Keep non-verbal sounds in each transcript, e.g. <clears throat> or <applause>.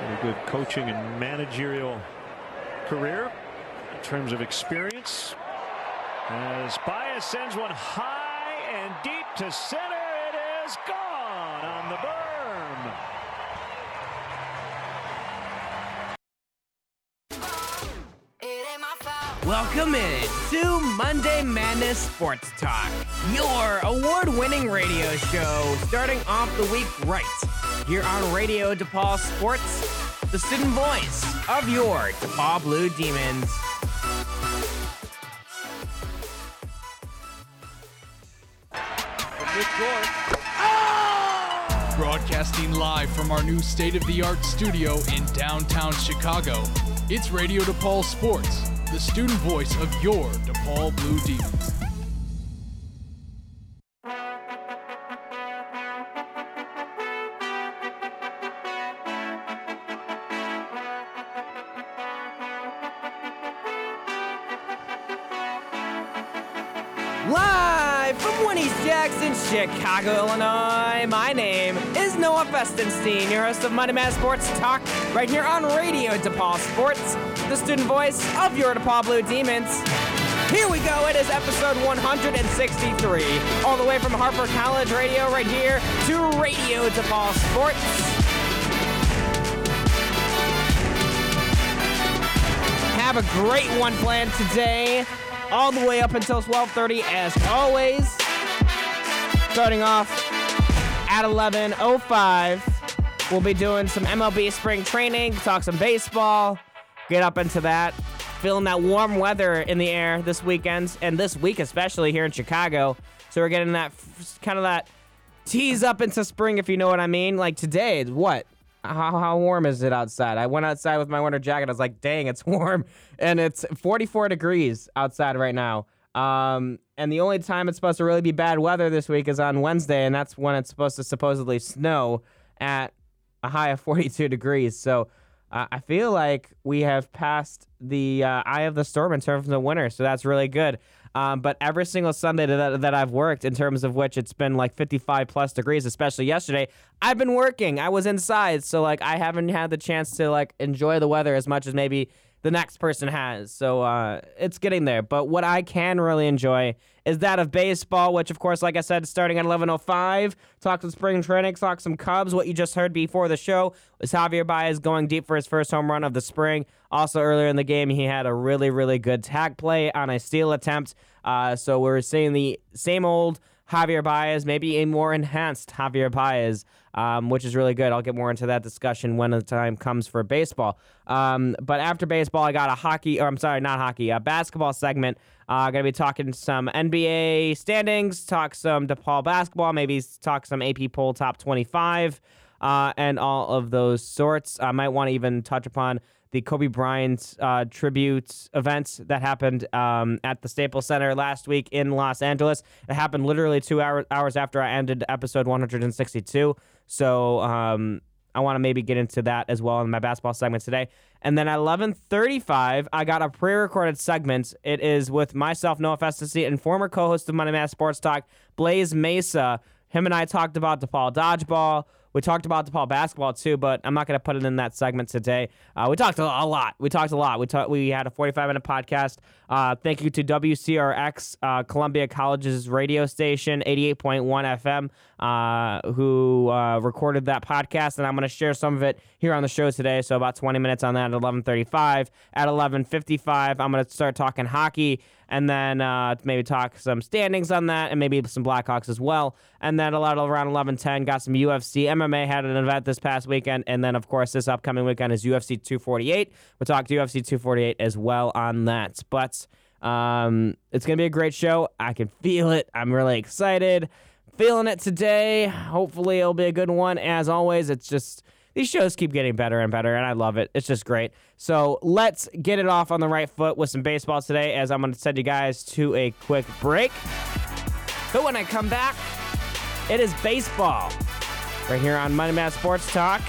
a good coaching and managerial career in terms of experience. As Baez sends one high and deep to center, it is gone on the berm. Welcome in to Monday Madness Sports Talk, your award winning radio show starting off the week right here on Radio DePaul Sports, the student voice of your DePaul Blue Demons. Broadcasting live from our new state of the art studio in downtown Chicago, it's Radio DePaul Sports, the student voice of your DePaul Blue Demons. Chicago, Illinois. My name is Noah Festenstein, your host of Monday Mad Sports Talk, right here on Radio DePaul Sports, the student voice of your DePaul Blue Demons. Here we go. It is episode 163, all the way from Harper College Radio, right here to Radio DePaul Sports. Have a great one planned today, all the way up until 12:30, as always. Starting off at 11:05, we'll be doing some MLB spring training, talk some baseball, get up into that. Feeling that warm weather in the air this weekend and this week especially here in Chicago. So we're getting that kind of that tease up into spring, if you know what I mean. Like today, what? How, how warm is it outside? I went outside with my winter jacket. I was like, dang, it's <laughs> warm. And it's 44 degrees outside right now. Um, and the only time it's supposed to really be bad weather this week is on Wednesday, and that's when it's supposed to supposedly snow at a high of <laughs> 42 degrees. So uh, I feel like we have passed the uh, eye of the storm in terms of the winter. So that's really good. Um, but every single Sunday that, that I've worked, in terms of which it's been like 55 plus degrees, especially yesterday, I've been working. I was inside, so like I haven't had the chance to like enjoy the weather as much as maybe the next person has. So uh, it's getting there. But what I can really enjoy is that of baseball, which of course, like I said, starting at 11:05. Talk some spring training, talk some Cubs. What you just heard before the show was Javier Baez going deep for his first home run of the spring. Also earlier in the game, he had a really, really good tag play on a steal attempt. Uh, so we're seeing the same old Javier Baez, maybe a more enhanced Javier Baez, um, which is really good. I'll get more into that discussion when the time comes for baseball. Um, but after baseball, I got a hockey, or I'm sorry, not hockey, a basketball segment. Uh, going to be talking some NBA standings, talk some DePaul basketball, maybe talk some AP poll top 25, uh, and all of those sorts. I might want to even touch upon the Kobe Bryant uh, tribute event that happened um, at the Staples Center last week in Los Angeles. It happened literally two hour, hours after I ended episode 162. So um, I want to maybe get into that as well in my basketball segment today. And then at 11:35, I got a pre-recorded segment. It is with myself, Noah Festasi, and former co-host of Money Mass Sports Talk, Blaze Mesa. Him and I talked about DePaul dodgeball. We talked about DePaul basketball too, but I'm not going to put it in that segment today. Uh, we talked a lot. We talked a lot. We. We had a 45 minute podcast. Uh, thank you to WCRX, uh, Columbia College's radio station, 88.1 FM, uh, who uh, recorded that podcast, and I'm going to share some of it here on the show today. So about 20 minutes on that at 11:35. At 11:55, I'm going to start talking hockey and then uh, maybe talk some standings on that, and maybe some Blackhawks as well. And then a lot around 11:10, got some UFC. MMA had an event this past weekend, and then of course this upcoming weekend is UFC 248. We'll talk UFC 248 as well on that. But um, it's gonna be a great show. I can feel it. I'm really excited. Feeling it today. Hopefully it'll be a good one. As always, it's just these shows keep getting better and better, and I love it. It's just great. So let's get it off on the right foot with some baseball today, as I'm going to send you guys to a quick break. But when I come back, it is baseball. Right here on Money Mass Sports Talk,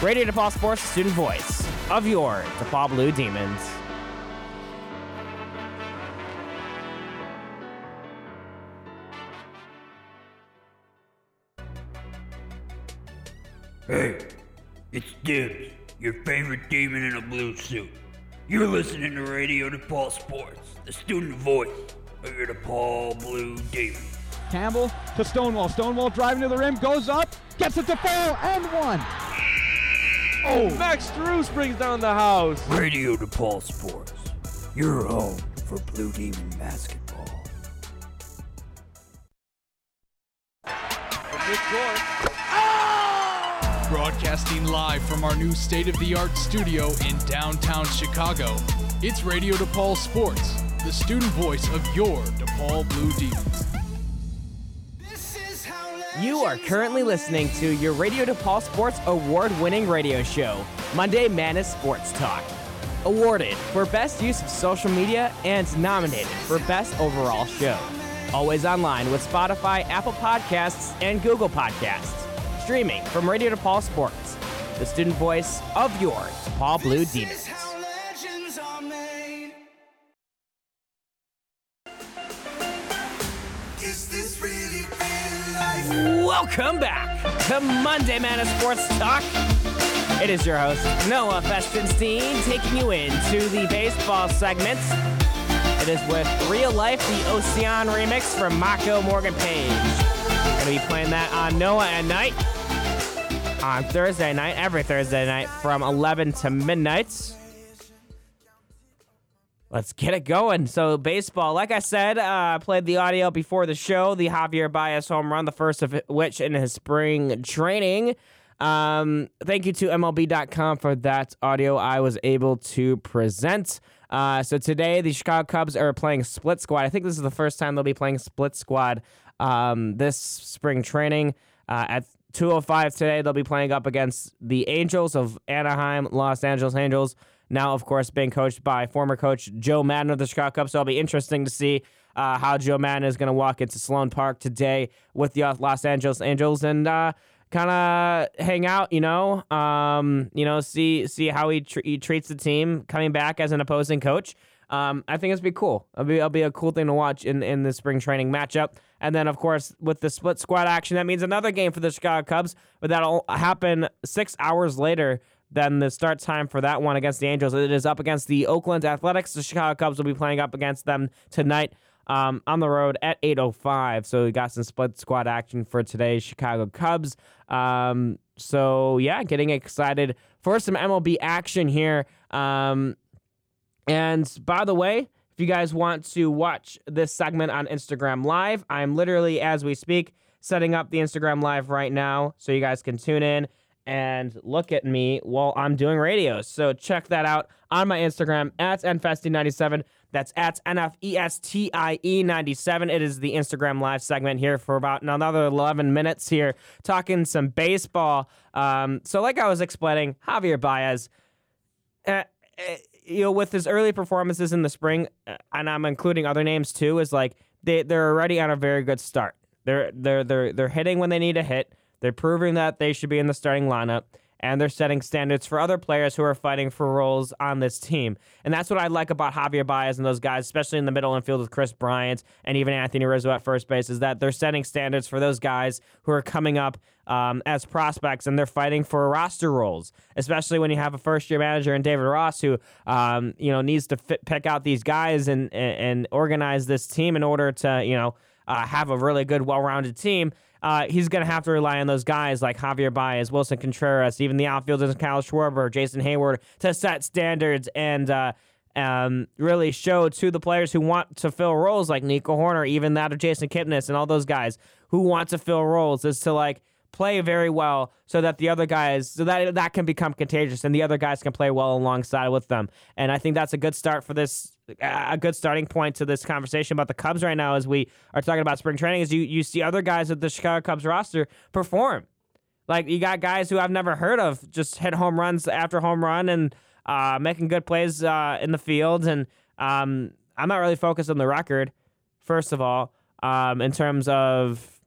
Radio DePaul Sports, student voice of your DePaul Blue Demons. Hey, it's Dibs. your favorite demon in a blue suit. You're listening to Radio DePaul Sports, the student voice of your DePaul Blue Demon. Campbell to Stonewall. Stonewall driving to the rim, goes up, gets it to fall, and one. Oh, Max Strus brings down the house. Radio DePaul Sports, your home for Blue Demon basketball. Broadcasting live from our new state of the art studio in downtown Chicago, it's Radio DePaul Sports, the student voice of your DePaul Blue Demons. You are currently listening to your Radio DePaul Sports award winning radio show, Monday Madness Sports Talk. Awarded for Best Use of Social Media and nominated for Best Overall Show. Always online with Spotify, Apple Podcasts, and Google Podcasts. Streaming from Radio DePaul Sports, the student voice of your DePaul Blue Demons. Welcome back to Monday Madness Sports Talk. It is your host, Noah Festenstein, taking you into the baseball segments. It is with Real Life, the Ocean remix from Mako Morgan Page. Gonna be playing that on Noah at night. On Thursday night, every Thursday night from 11 to midnight. Let's get it going. So, baseball, like I said, uh, played the audio before the show, the Javier Baez home run, the first of which in his spring training. Um, thank you to MLB.com for that audio I was able to present. Uh, so, today the Chicago Cubs are playing split squad. I think this is the first time they'll be playing split squad um, this spring training. Uh, at 205 today, they'll be playing up against the Angels of Anaheim, Los Angeles Angels now, of course, being coached by former coach Joe Maddon of the Chicago Cubs. So it'll be interesting to see uh, how Joe Maddon is going to walk into Sloan Park today with the Los Angeles Angels and uh, kind of hang out. You know, um, you know, see see how he, tr- he treats the team coming back as an opposing coach. Um, I think it's be cool. It'll be, it'll be a cool thing to watch in, in the spring training matchup. And then, of course, with the split squad action, that means another game for the Chicago Cubs, but that'll happen six hours later than the start time for that one against the Angels. It is up against the Oakland Athletics. The Chicago Cubs will be playing up against them tonight um, on the road at 8:05. So we got some split squad action for today's Chicago Cubs. Um, so yeah, getting excited for some MLB action here. Um, and by the way, if you guys want to watch this segment on Instagram Live, I'm literally as we speak setting up the Instagram Live right now, so you guys can tune in and look at me while I'm doing radio. So check that out on my Instagram at nfesty97. That's at NFESTIE97. It is the Instagram live segment here for about another 11 minutes here, talking some baseball. Um, so, like I was explaining, Javier Baez, uh, you know, with his early performances in the spring, uh, and I'm including other names too, is like they, they're already on a very good start. They're, they're, they're, they're hitting when they need to hit. They're proving that they should be in the starting lineup, and they're setting standards for other players who are fighting for roles on this team. And that's what I like about Javier Baez and those guys, especially in the middle infield with Kris Bryant and even Anthony Rizzo at first base, is that they're setting standards for those guys who are coming up um, as prospects and they're fighting for roster roles, especially when you have a first year manager in David Ross who, um, you know, needs to fit, pick out these guys and, and, and organize this team in order to, you know, uh, have a really good, well rounded team uh, he's going to have to rely on those guys like Javier Baez, Willson Contreras, even the outfielders, Kyle Schwarber, Jason Heyward, to set standards and uh, um, really show to the players who want to fill roles like Nico Hoerner, even that of Jason Kipnis and all those guys who want to fill roles, is to like play very well so that the other guys so that that can become contagious and the other guys can play well alongside with them. And I think that's a good start for this a good starting point to this conversation about the Cubs right now as we are talking about spring training is you you see other guys at the Chicago Cubs roster perform. Like you got guys who I've never heard of just hit home runs after home run and uh, making good plays uh, in the field. And um, I'm not really focused on the record, first of all, um, in terms of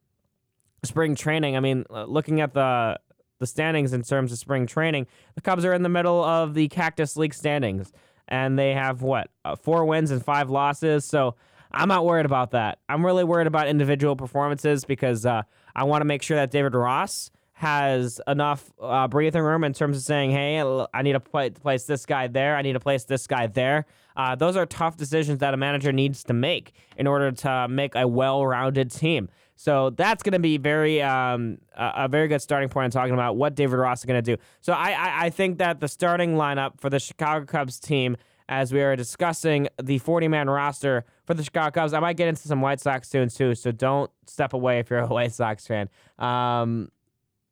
spring training. I mean, looking at the the standings in terms of spring training, the Cubs are in the middle of the Cactus League standings and they have what uh, four wins and five losses. So I'm not worried about that. I'm really worried about individual performances because uh, I want to make sure that David Ross has enough uh, breathing room in terms of saying, "Hey, I need to place this guy there. I need to place this guy there." Uh, those are tough decisions that a manager needs to make in order to make a well-rounded team. So that's going to be very um, a, a very good starting point in talking about what David Ross is going to do. So I, I I think that the starting lineup for the Chicago Cubs team, as we are discussing the 40-man roster for the Chicago Cubs, I might get into some White Sox soon too. So don't step away if you're a <laughs> White Sox fan. Um,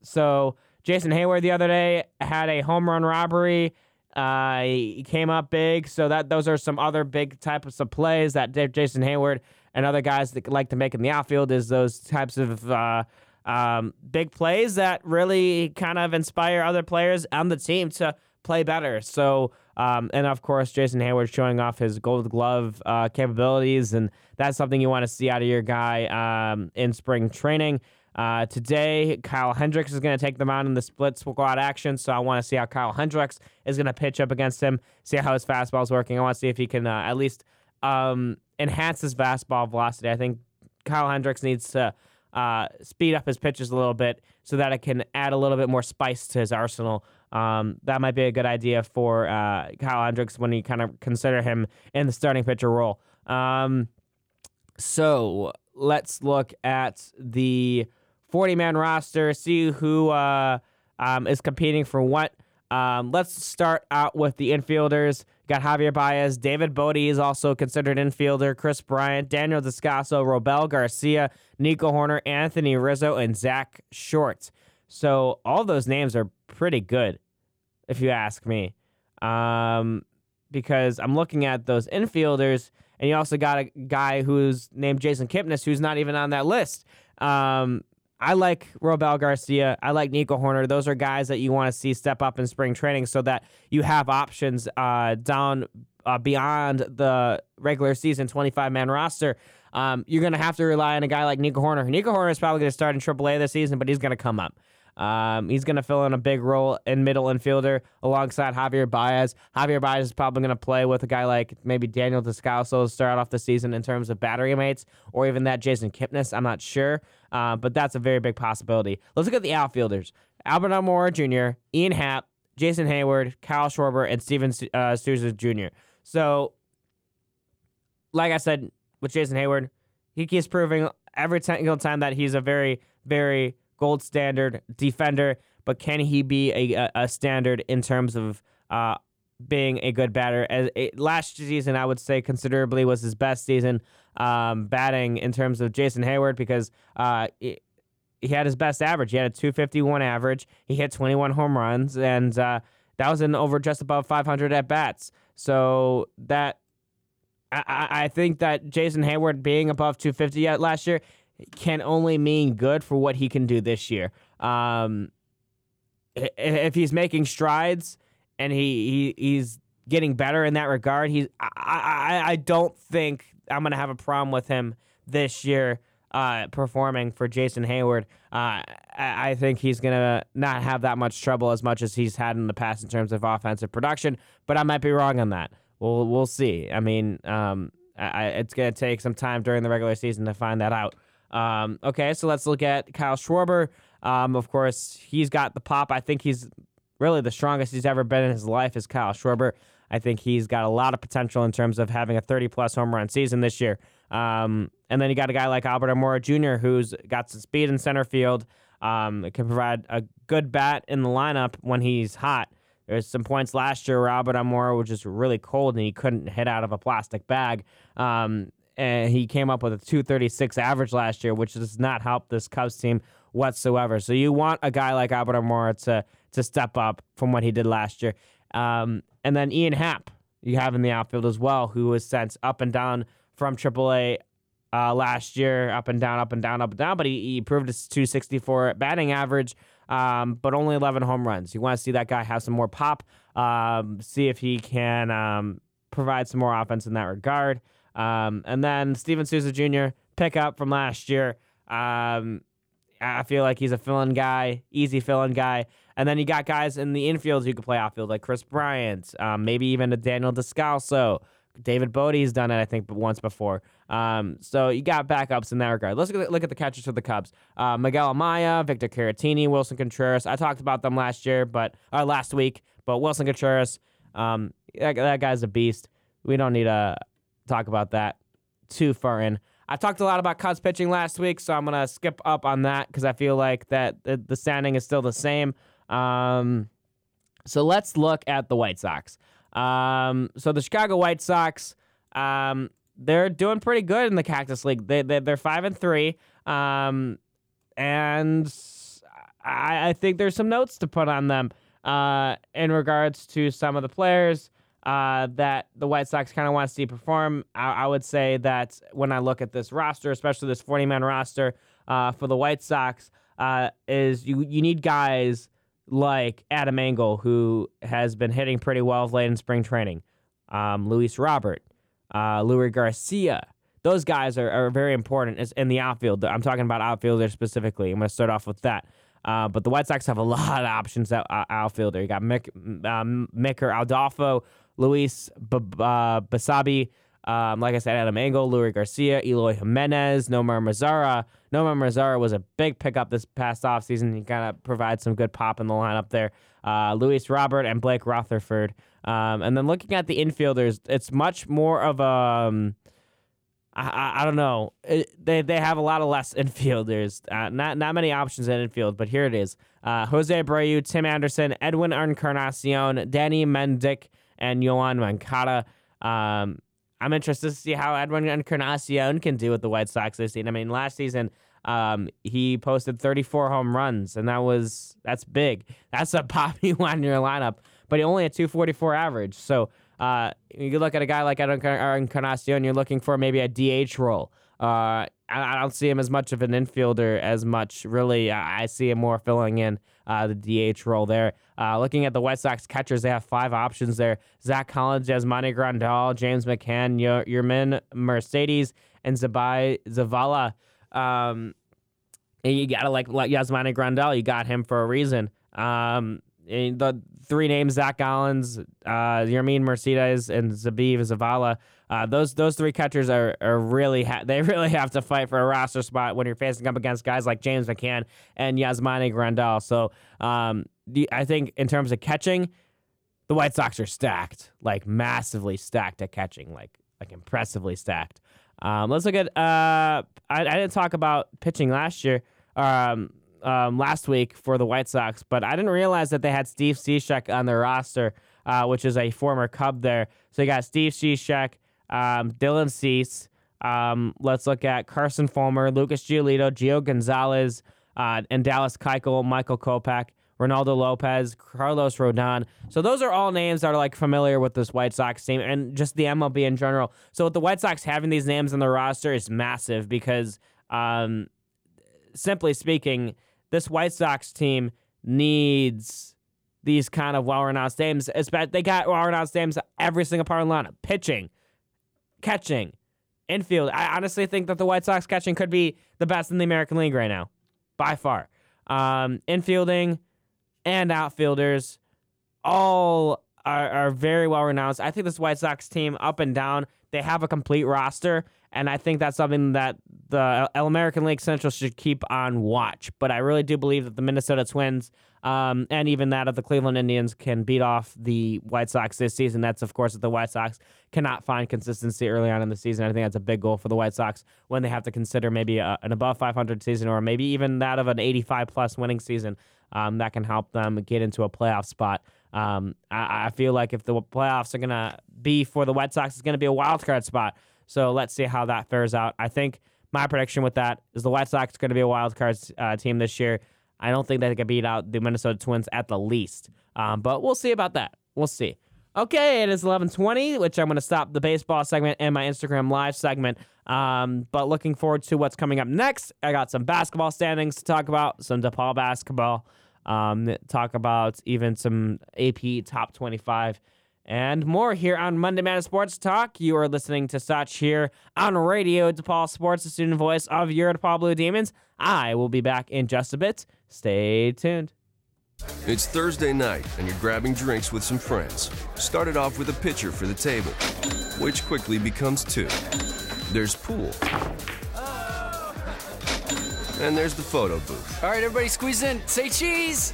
so Jason Heyward the other day had a home run robbery. Uh, he came up big, so that those are some other big types of plays that Jason Heyward and other guys that like to make in the outfield. Is those types of uh, um, big plays that really kind of inspire other players on the team to play better. So, um, and of course, Jason Heyward showing off his Gold Glove uh, capabilities, and that's something you want to see out of your guy um, in spring training. Uh, today, Kyle Hendricks is going to take them out in the split squad action, so I want to see how Kyle Hendricks is going to pitch up against him, see how his fastball is working. I want to see if he can uh, at least um, enhance his fastball velocity. I think Kyle Hendricks needs to uh, speed up his pitches a little bit so that it can add a little bit more spice to his arsenal. Um, that might be a good idea for uh, Kyle Hendricks when you kind of consider him in the starting pitcher role. Um, so let's look at the 40 man roster, see who uh, um, is competing for what. Um, let's start out with the infielders. Got Javier Baez, David Bote is also considered infielder, Kris Bryant, Daniel Descalso, Robel Garcia, Nico Hoerner, Anthony Rizzo, and Zach Short. So all those names are pretty good, if you ask me. Um, because I'm looking at those infielders, and you also got a guy who's named Jason Kipnis, who's not even on that list. Um, I like Robel Garcia. I like Nico Hoerner. Those are guys that you want to see step up in spring training so that you have options uh, down uh, beyond the regular season 25 man roster. Um, you're going to have to rely on a guy like Nico Hoerner. Nico Hoerner is probably going to start in AAA this season, but he's going to come up. Um, he's going to fill in a big role in middle infielder alongside Javier Baez. Javier Baez is probably going to play with a guy like maybe Daniel Descalso to start off the season in terms of battery mates, or even that Jason Kipnis. I'm not sure, uh, but that's a very big possibility. Let's look at the outfielders: Albert Almora Jr., Ian Happ, Jason Heyward, Kyle Schwarber, and Steven uh, Souza Jr. So, like I said with Jason Heyward, he keeps proving every single time that he's a very, very gold standard defender, but can he be a, a standard in terms of uh, being a good batter? As it, last season, I would say considerably was his best season um, batting in terms of Jason Heyward because uh, it, he had his best average. He had a 251 average. He hit 21 home runs, and uh, that was in over just above 500 at bats. So that I, I think that Jason Heyward being above 250 last year can only mean good for what he can do this year. Um, if he's making strides and he, he he's getting better in that regard, he's I, I, I don't think I'm gonna have a problem with him this year uh, performing for Jason Heyward. Uh, I think he's gonna not have that much trouble as much as he's had in the past in terms of offensive production, but I might be wrong on that. We'll we'll see. I mean, um, I, it's gonna take some time during the regular season to find that out. Um, okay, so let's look at Kyle Schwarber. Um, of course, he's got the pop. I think he's really the strongest he's ever been in his life is Kyle Schwarber. I think he's got a lot of potential in terms of having a 30 plus home run season this year. Um, and then you got a guy like Albert Almora Jr., who's got some speed in center field, um, can provide a good bat in the lineup when he's hot. There's some points last year where Albert Almora was just really cold and he couldn't hit out of a plastic bag. Um, and he came up with a 236 average last year, which does not help this Cubs team whatsoever. So you want a guy like Albert Almora to to step up from what he did last year. Um, and then Ian Happ, you have in the outfield as well, who was sent up and down from AAA uh, last year, up and down, up and down, up and down. But he, he proved his 264 batting average, um, but only 11 home runs. You want to see that guy have some more pop, um, see if he can um, provide some more offense in that regard. Um, and then Steven Souza Jr. pick up from last year. Um, I feel like he's a fill-in guy, easy fill-in guy. And then you got guys in the infield who could play outfield, like Kris Bryant, um, maybe even a Daniel Descalso, David Bote's done it, I think, once before. Um, so you got backups in that regard. Let's look at, the catchers for the Cubs: uh, Miguel Amaya, Victor Caratini, Willson Contreras. I talked about them last year, but uh, last week. But Willson Contreras, um, that, that guy's a beast. We don't need to talk about that too far in. I talked a lot about Cubs pitching last week, so I'm gonna skip up on that because I feel like that the, the standing is still the same. Um, so let's look at the White Sox. Um, so the Chicago White Sox, um, they're doing pretty good in the Cactus League. They, they they're five and three, um, and I, I think there's some notes to put on them uh, in regards to some of the players uh, that the White Sox kind of want to see perform. I, I, would say that when I look at this roster, especially this 40 man roster uh, for the White Sox, uh, is you you need guys like Adam Engel, who has been hitting pretty well late in spring training, um, Luis Robert, uh, Leury Garcia. Those guys are, are very important in the outfield. I'm talking about outfielders specifically. I'm going to start off with that. Uh, but the White Sox have a <laughs> lot of options at uh, outfielder. You got Mick, um, Micker Adolfo, Luis B- uh, Basabe, um, like I said, Adam Engel, Leury Garcia, Eloy Jimenez, Nomar Mazara. Nomar Mazara was a big pickup this past offseason. He kind of provides some good pop in the lineup there. Uh, Luis Robert and Blake Rutherford. Um, and then looking at the infielders, it's much more of a. Um, I, I, don't know. It, they they have a lot of less <laughs> infielders. Uh, not not many options at infield, but here it is: uh, Jose Abreu, Tim Anderson, Edwin Encarnacion, Danny Mendick, and Yoan Moncada. Um, I'm interested to see how Edwin Encarnacion can do with the White Sox this season. I mean, last season um, he posted 34 home runs, and that was that's big. That's a pop you want in your lineup, but he only had 244 average. So uh, you look at a guy like Edwin Encarnacion, you're looking for maybe a DH role. Uh, I, don't see him as much of an infielder as much. Really, I see him more filling in uh, the DH role there. Uh, looking at the White Sox catchers, they have five options there: Zach Collins, Yasmani Grandal, James McCann, Yermin Mercedes, and Zabai Zavala. Um, you gotta like, like Yasmani Grandal. You got him for a reason. Um, the three names: Zach Collins, uh, Yermin Mercedes, and Zabib Zavala. Uh, those those three catchers are, are really ha- <laughs> they really have to fight for a roster spot when you're facing up against guys like James McCann and Yasmani Grandal. So um, I think in terms of catching, the White Sox are stacked, like massively stacked at catching, like like impressively stacked. Um, let's look at. Uh, I, I, didn't talk about pitching last year, um, um, last week for the White Sox, but I didn't realize that they had Steve Cishek on their roster, uh, which is a former Cub there. So you got Steve Cishek, um, Dylan Cease. Um, let's look at Carson Fulmer, Lucas Giolito, Gio Gonzalez, uh, and Dallas Keuchel, Michael Kopech. Reynaldo Lopez, Carlos Rodon. So those are all names that are like familiar with this White Sox team and just the MLB in general. So with the White Sox having these names on the roster is massive because, um, simply speaking, this White Sox team needs these kind of well-renowned names. They got well-renowned names every single part of the lineup: pitching, catching, infield. I honestly think that the White Sox catching could be the best in the American League right now, by far. Um, infielding and outfielders all are, are very well renowned. I think this White Sox team, up and down, they have a complete roster, and I think that's something that the American League Central should keep on watch. But I really do believe that the Minnesota Twins um, and even that of the Cleveland Indians can beat off the White Sox this season. That's, of course, if the White Sox cannot find consistency early on in the season. I think that's a big goal for the White Sox when they have to consider maybe a, an above 500 season or maybe even that of an 85 plus winning season um, that can help them get into a playoff spot. Um, I, I, feel like if the playoffs are going to be for the White Sox, it's going to be a wild card spot. So let's see how that fares out. I think my prediction with that is the White Sox going to be a wild card uh, team this year. I don't think they can beat out the Minnesota Twins at the least. Um, but we'll see about that. We'll see. Okay, it is 11:20, which I'm going to stop the baseball segment and my Instagram live segment. Um, but looking forward to what's coming up next. I got some basketball standings to talk about, some DePaul basketball um, talk about even some AP top 25 and more here on Monday Madness Sports Talk. You are listening to such here on Radio DePaul Sports, the student voice of your DePaul Blue Demons. I will be back in just a bit. Stay tuned. It's Thursday night, and you're grabbing drinks with some friends. Started off with a pitcher for the table, which quickly becomes two. There's pool. And there's the photo booth, All right, everybody squeeze in. Say cheese.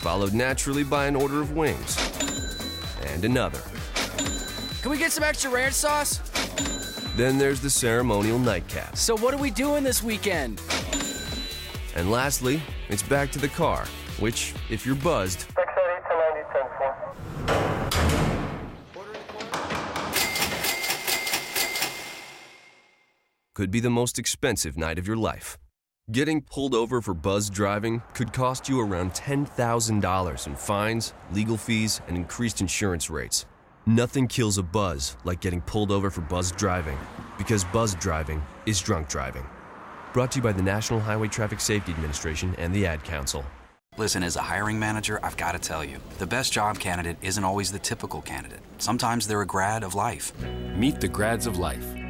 followed naturally by an order of wings. And another. Can we get some extra ranch sauce? Then there's the ceremonial nightcap. So what are we doing this weekend? And lastly, it's back to the car, which, if you're buzzed, could be the most expensive night of your life. Getting pulled over for buzz driving could cost you around $10,000 in fines, legal fees, and increased insurance rates. Nothing kills a buzz like getting pulled over for buzz driving, because buzz driving is drunk driving. Brought to you by the National Highway Traffic Safety Administration and the Ad Council. Listen, as a hiring manager, I've got to tell you, the best job candidate isn't always the typical candidate. Sometimes they're a grad of life. Meet the grads of life.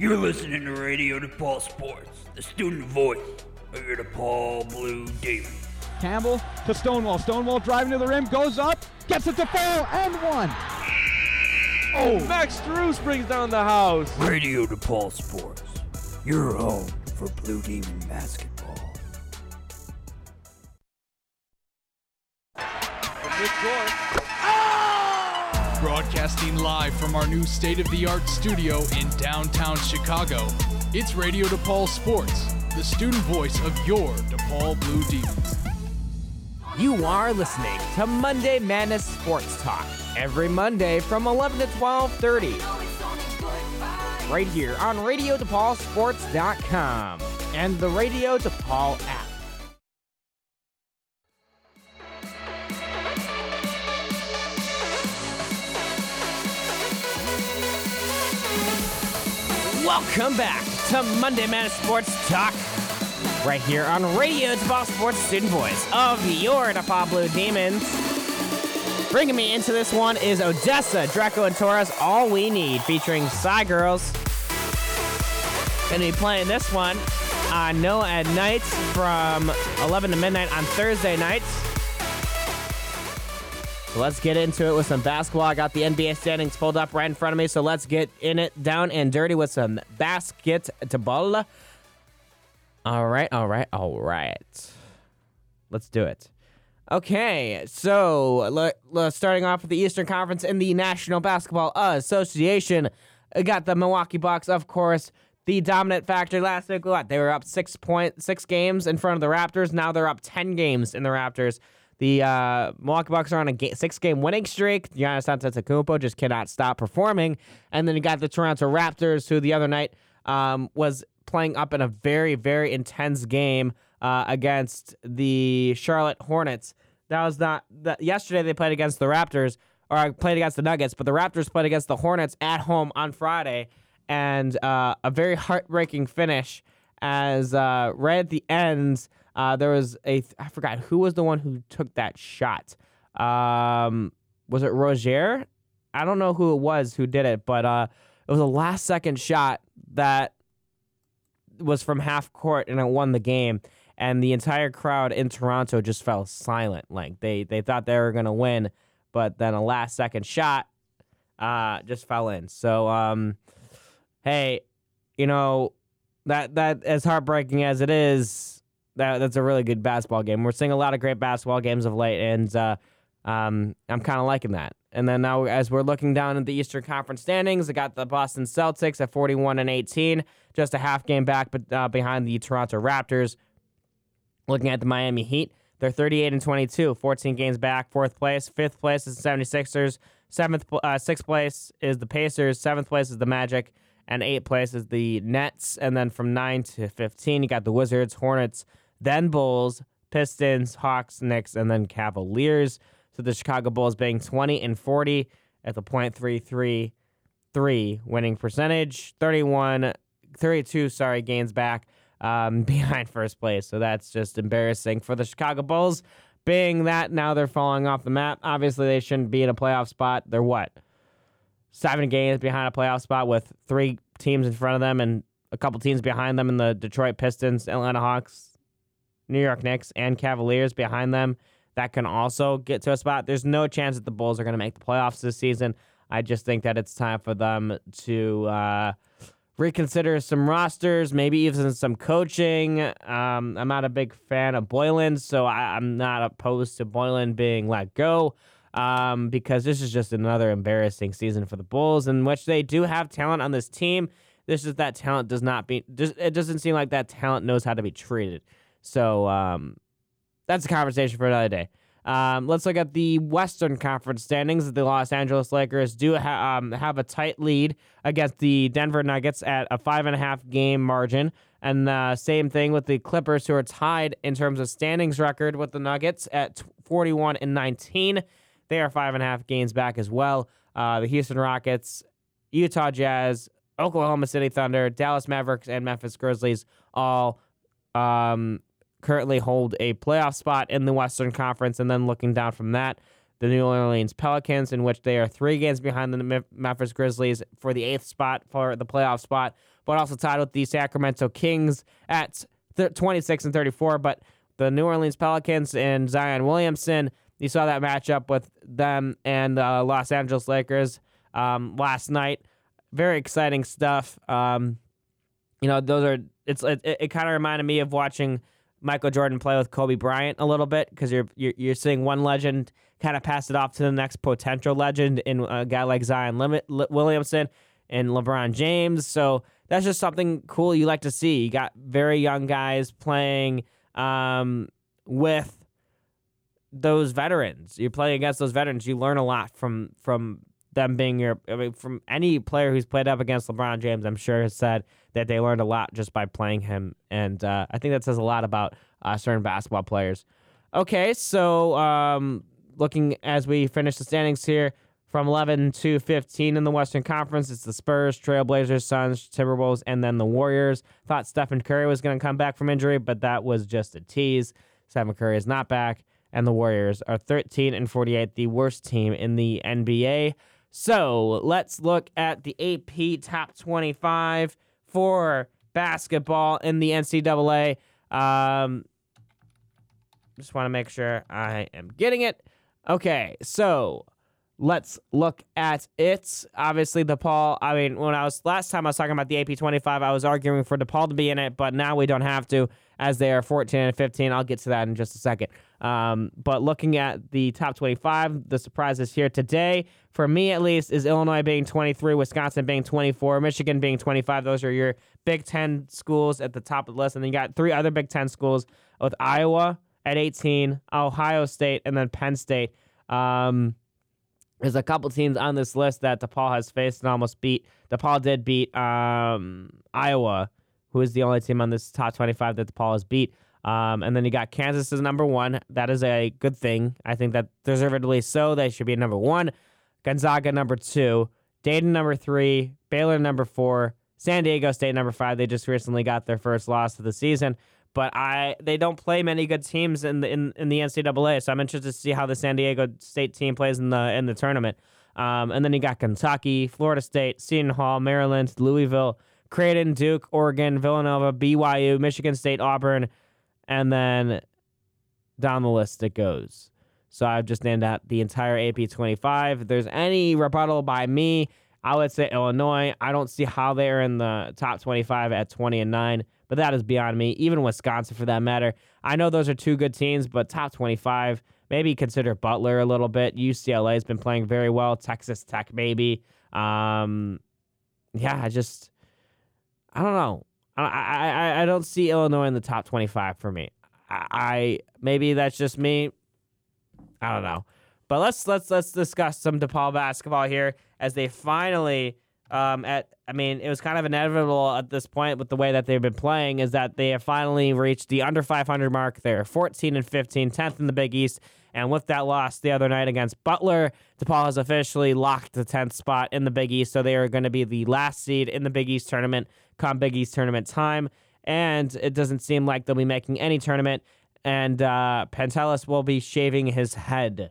You're listening to Radio DePaul Sports, the student voice of your DePaul Blue Demon. Campbell to Stonewall. Stonewall driving to the rim, goes up, gets it to fall, and one. Oh, Max Strus brings down the house. Radio DePaul Sports, your home for Blue Demon basketball. Broadcasting live from our new state of the art studio in downtown Chicago, it's Radio DePaul Sports, the student voice of your DePaul Blue Demons. You are listening to Monday Madness Sports Talk every Monday from 11 to 12:30. Right here on RadioDePaulSports.com and the Radio DePaul app. Welcome back to Monday Madness Sports Talk right here on Radio DePaul Sports Student Voice of your DePaul Blue Demons. Bringing me into this one is ODESZA, Draco, and Torres, All We Need, featuring Shy Girls. Gonna be playing this one uh, on No at Night from 11 to midnight on Thursday nights. Let's get into it with some basketball. I got the NBA standings pulled up right in front of me, so let's get in it down and dirty with some basketball. All right, all right, all right. Let's do it. Okay, so le- le- starting off with the Eastern Conference in the National Basketball Association, I got the Milwaukee Bucks, of course, the dominant factor last week. What they were up six point six games in front of the Raptors. Now they're up ten games in the Raptors. The uh, Milwaukee Bucks are on a ga- six-game winning streak. Giannis Antetokounmpo just cannot stop performing. And then you got the Toronto Raptors, who the other night um, was playing up in a very, very intense game uh, against the Charlotte Hornets. That was not that. Yesterday they played against the Raptors, or played against the Nuggets, but the Raptors played against the Hornets at home on Friday, and uh, a very heartbreaking finish. As uh, right at the end, uh, there was a I forgot who was the one who took that shot. Um, was it Roger? I don't know who it was who did it, but uh, it was a last second shot that was from half court and it won the game. And the entire crowd in Toronto just fell silent. Like they they thought they were gonna win, but then a last second shot uh, just fell in. So um, hey, you know that that as heartbreaking as it is, that that's a really good basketball game. We're seeing a lot of great basketball games of late, and uh, um, I'm kind of liking that. And then now, as we're looking down at the Eastern Conference standings, I got the Boston Celtics at 41 and 18, just a half game back, but uh, behind the Toronto Raptors. Looking at the Miami Heat, they're 38 and 22, 14 games back, fourth place. Fifth place is the 76ers. Seventh, uh, sixth place is the Pacers. Seventh place is the Magic, and eighth place is the Nets. And then from nine to 15, you got the Wizards, Hornets, then Bulls, Pistons, Hawks, Knicks, and then Cavaliers. So the Chicago Bulls being 20 and 40 at the .333 winning percentage, 31, 32, sorry, gains back um, <laughs> behind first place. So that's just embarrassing for the Chicago Bulls. Being that now they're falling off the map, obviously they shouldn't be in a playoff spot. They're what? Seven games behind a playoff spot with three teams in front of them and a couple teams behind them in the Detroit Pistons, Atlanta Hawks, New York Knicks, and Cavaliers behind them that can also get to a spot. There's no chance that the Bulls are going to make the playoffs this season. I just think that it's time for them to uh, reconsider some rosters, maybe even some coaching. Um, I'm not a big fan of Boylen, so I, am not opposed to Boylen being let go um, because this is just another embarrassing season for the Bulls, in which they do have talent on this team. This is that talent does not be. It doesn't seem like that talent knows how to be treated. So um, that's a conversation for another day. Um, let's look at the Western Conference standings. The Los Angeles Lakers do ha- um, have a tight lead against the Denver Nuggets at a five and a half game margin. And uh, same thing with the Clippers, who are tied in terms of standings record with the Nuggets at 41 and 19. They are five and a half games back as well. Uh, the Houston Rockets, Utah Jazz, Oklahoma City Thunder, Dallas Mavericks, and Memphis Grizzlies all um, currently hold a playoff spot in the Western Conference. And then looking down from that, the New Orleans Pelicans, in which they are three games behind the Memphis Grizzlies for the eighth spot for the playoff spot, but also tied with the Sacramento Kings at 26 and 34. But the New Orleans Pelicans and Zion Williamson, you saw that matchup with them and the uh, Los Angeles Lakers um, last night. Very exciting stuff. Um, you know, those are it's it, it kind of reminded me of watching Michael Jordan play with Kobe Bryant a little bit because you're, you're you're seeing one legend kind of pass it off to the next potential legend in a guy like Zion Williamson and LeBron James. So that's just something cool you like to see. You got very young guys playing um, with those veterans. You're playing against those veterans. You learn a lot from from them being your. I mean, from any player who's played up against LeBron James, I'm sure has said that they learned a lot just by playing him. And uh, I think that says a lot about uh, certain basketball players. Okay, so um, looking as we finish the standings here from 11 to 15 in the Western Conference, it's the Spurs, Trailblazers, Suns, Timberwolves, and then the Warriors. Thought Stephen Curry was going to come back from injury, but that was just a tease. Stephen Curry is not back, and the Warriors are 13 and 48, the worst team in the NBA. So let's look at the AP top 25 for basketball in the NCAA. Um, just want to make sure I am getting it. Okay, so let's look at it. Obviously, DePaul. I mean, when I was last time I was talking about the AP 25, I was arguing for DePaul to be in it, but now we don't have to as they are 14 and 15. I'll get to that in just a second. Um, but looking at the top 25, the surprises here today, for me at least, is Illinois being 23, Wisconsin being 24, Michigan being 25. Those are your Big Ten schools at the top of the list. And then you got three other Big Ten schools with Iowa at 18, Ohio State, and then Penn State. Um, there's a couple teams on this list that DePaul has faced and almost beat. DePaul did beat um, Iowa, who is the only team on this top 25 that DePaul has beat. Um, and then you got Kansas as number one. That is a good thing. I think that deservedly so. They should be number one. Gonzaga number two. Dayton number three. Baylor number four. San Diego State number five. They just recently got their first loss of the season. But I they don't play many good teams in the in, in the NCAA, so I'm interested to see how the San Diego State team plays in the in the tournament. Um, and then you got Kentucky, Florida State, Seton Hall, Maryland, Louisville, Creighton, Duke, Oregon, Villanova, BYU, Michigan State, Auburn, and then down the list it goes. So I've just named out the entire AP 25. If there's any rebuttal by me, I would say Illinois. I don't see how they're in the top 25 at 20 and 9, but that is beyond me. Even Wisconsin, for that matter. I know those are two good teams, but top 25, maybe consider Butler a little bit. UCLA has been playing very well. Texas Tech, maybe. Um, yeah, I just, I don't know. I, I, I don't see Illinois in the top 25 for me. I, I maybe that's just me. I don't know. But let's let's let's discuss some DePaul basketball here as they finally um, at I mean, it was kind of inevitable at this point with the way that they've been playing is that they have finally reached the under 500 mark. They're 14 and 15, 10th in the Big East. And with that loss the other night against Butler, DePaul has officially locked the 10th spot in the Big East. So they are going to be the last seed in the Big East tournament come Big East tournament time. And it doesn't seem like they'll be making any tournament. And uh, Pantelis will be shaving his head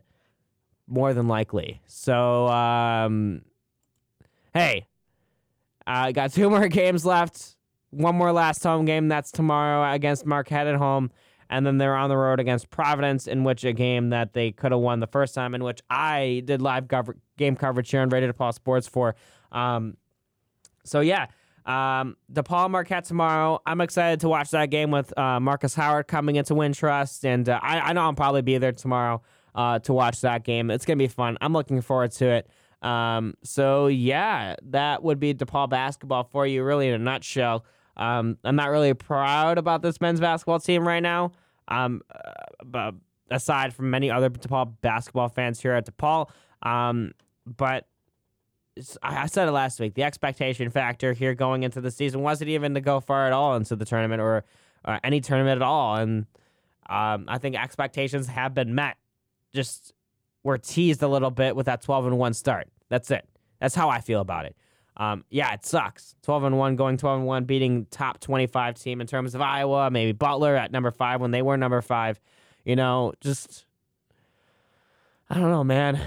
more than likely. So, um, hey, I uh, got two <laughs> more games left. One more last home game. That's tomorrow against Marquette at home. And then they're on the road against Providence, in which a game that they could have won the first time, in which I did live game coverage here on Radio DePaul Sports for. Um, so, yeah, um, DePaul Marquette tomorrow. I'm excited to watch that game with uh, Markus Howard coming into Wintrust. And uh, I, I, know I'll probably be there tomorrow uh, to watch that game. It's to be fun. I'm looking forward to it. Um, so yeah, that would be DePaul basketball for you, really in a nutshell. Um, I'm not really proud about this men's basketball team right now. Um, uh, aside from many other DePaul basketball fans here at DePaul, um, but I said it last week. The expectation factor here going into the season wasn't even to go far at all into the tournament or, or any tournament at all, and um, I think expectations have been met. Just we're teased a little bit with that 12 and 1 start. That's it. That's how I feel about it. Um, yeah, it sucks. 12 and 1 going 12 and 1 beating top 25 team in terms of Iowa, maybe Butler at number 5 when they were number 5. You know, just I don't know, man.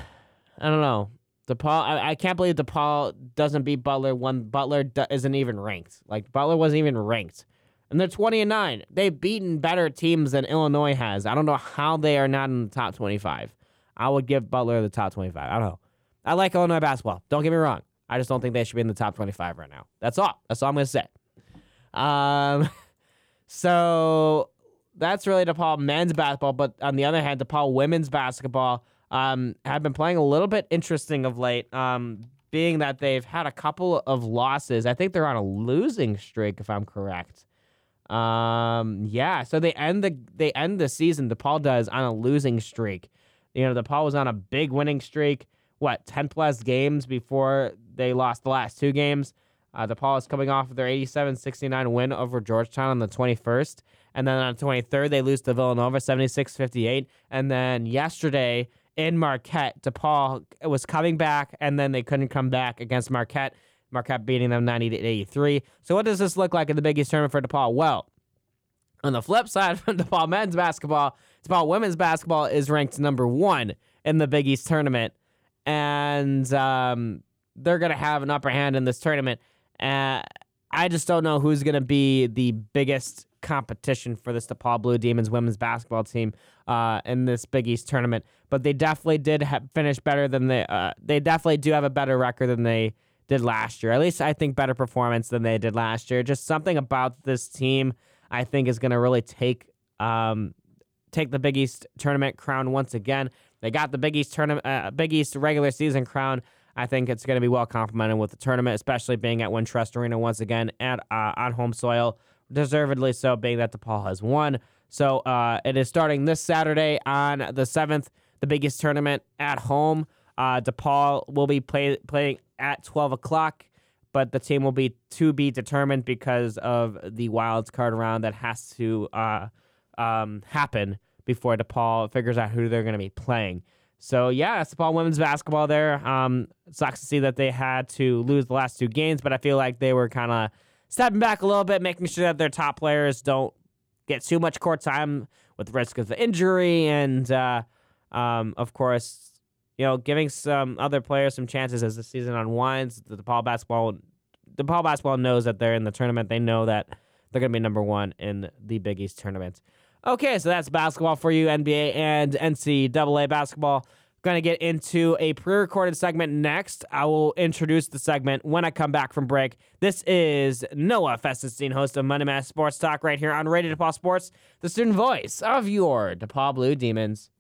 I don't know. DePaul, I, I can't believe DePaul doesn't beat Butler when Butler do, isn't even ranked. Like Butler wasn't even ranked, and they're twenty and nine. They've beaten better teams than Illinois has. I don't know how they are not in the top twenty-five. I would give Butler the top 25. I don't know. I like Illinois basketball. Don't get me wrong. I just don't think they should be in the top 25 right now. That's all. That's all I'm going to say. Um, <laughs> so that's really DePaul men's basketball. But on the other hand, DePaul women's basketball um, have been playing a little bit interesting of late, um, being that they've had a couple of losses. I think they're on a losing streak, if I'm correct. Um, yeah, so they end the they end the season. DePaul does on a losing streak. You know, DePaul was on a big winning streak. What, 10 plus games before they lost the last two games? Uh, DePaul is coming off of their 87 69 win over Georgetown on the 21st. And then on the 23rd, they lose to Villanova 76 58. And then yesterday in Marquette, DePaul was coming back, and then they couldn't come back against Marquette. Marquette beating them 90 to 83. So, what does this look like in the Big East tournament for DePaul? Well, on the flip side, <laughs> for DePaul men's basketball, DePaul women's basketball is ranked number one in the Big East tournament, and um, they're going to have an upper hand in this tournament. Uh, I just don't know who's going to be the biggest competition for this DePaul Blue Demons women's basketball team uh, in this Big East tournament. But they definitely did ha- finish better than they. Uh, they definitely do have a better record than they did last year. At least I think better performance than they did last year. Just something about this team I think is going to really take um, take the Big East tournament crown once again. They got the Big East tournament, uh, Big East regular season crown. I think it's going to be well complemented with the tournament, especially being at Wintrust Arena once again at uh, on home soil, deservedly so, being that DePaul has won. So uh, it is starting this Saturday on the seventh, the biggest tournament at home. Uh, DePaul will be play, playing at twelve o'clock, but the team will be to be determined because of the wild card round that has to uh, um, happen before DePaul figures out who they're going to be playing. So yeah, it's DePaul women's basketball there. Um, sucks to see that they had to lose the last two games, but I feel like they were kind of stepping back a little bit, making sure that their top players don't get too much court time with risk of injury, and uh, um, of course, you know, giving some other players some chances as the season unwinds. The DePaul basketball, DePaul basketball knows that they're in the tournament. They know that they're going to be number one in the Big East tournament. Okay, so that's basketball for you, NBA and NCAA basketball. Going to get into a pre recorded segment next. I will introduce the segment when I come back from break. This is Noah Festenstein, host of Monday Madness Sports Talk, right here on Radio DePaul Sports, the student voice of your DePaul Blue Demons.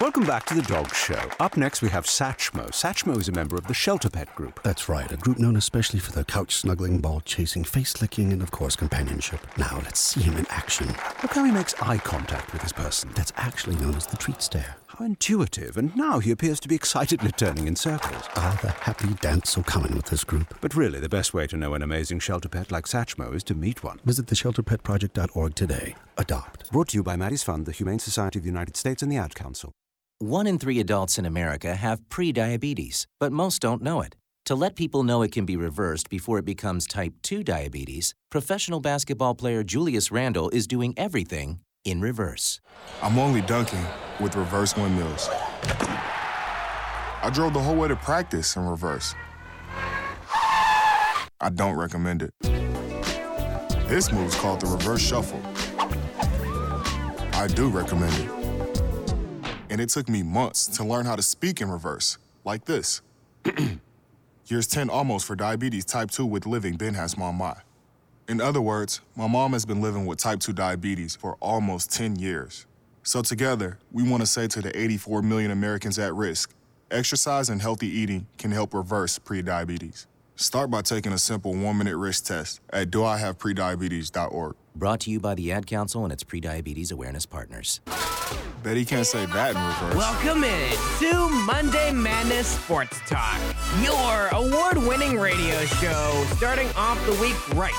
Welcome back to the Dog Show. Up next, we have Satchmo. Satchmo is a member of the Shelter Pet Group. That's right, a group known especially for their couch snuggling, ball chasing, face licking, and of course, companionship. Now, let's see him in action. Look how he makes eye contact with his person. That's actually known as the treat stare. How intuitive, and now he appears to be excitedly turning in circles. Ah, the happy dance so common with this group. But really, the best way to know an amazing shelter pet like Satchmo is to meet one. Visit theshelterpetproject.org today. Adopt. Brought to you by Maddie's Fund, the Humane Society of the United States, and the Ad Council. One in three adults in America have prediabetes, but most don't know it. To let people know it can be reversed before it becomes type 2 diabetes, professional basketball player Julius Randle is doing everything in reverse. I'm only dunking with reverse windmills. I drove the whole way to practice in reverse. I don't recommend it. This move's called the reverse shuffle. I do recommend it. And it took me months to learn how to speak in reverse, like this. <clears throat> Years 10 almost for diabetes type 2 with living Ben has mom my. In other words, my mom has been living with type 2 diabetes for almost 10 years. So together, we want to say to the 84 million Americans at risk, exercise and healthy eating can help reverse prediabetes. Start by taking a simple one-minute risk test at doihaveprediabetes.org. Brought to you by the Ad Council and its pre-diabetes awareness partners. Bet he can't say that in reverse. Welcome in to Monday Madness Sports Talk, your award winning radio show starting off the week right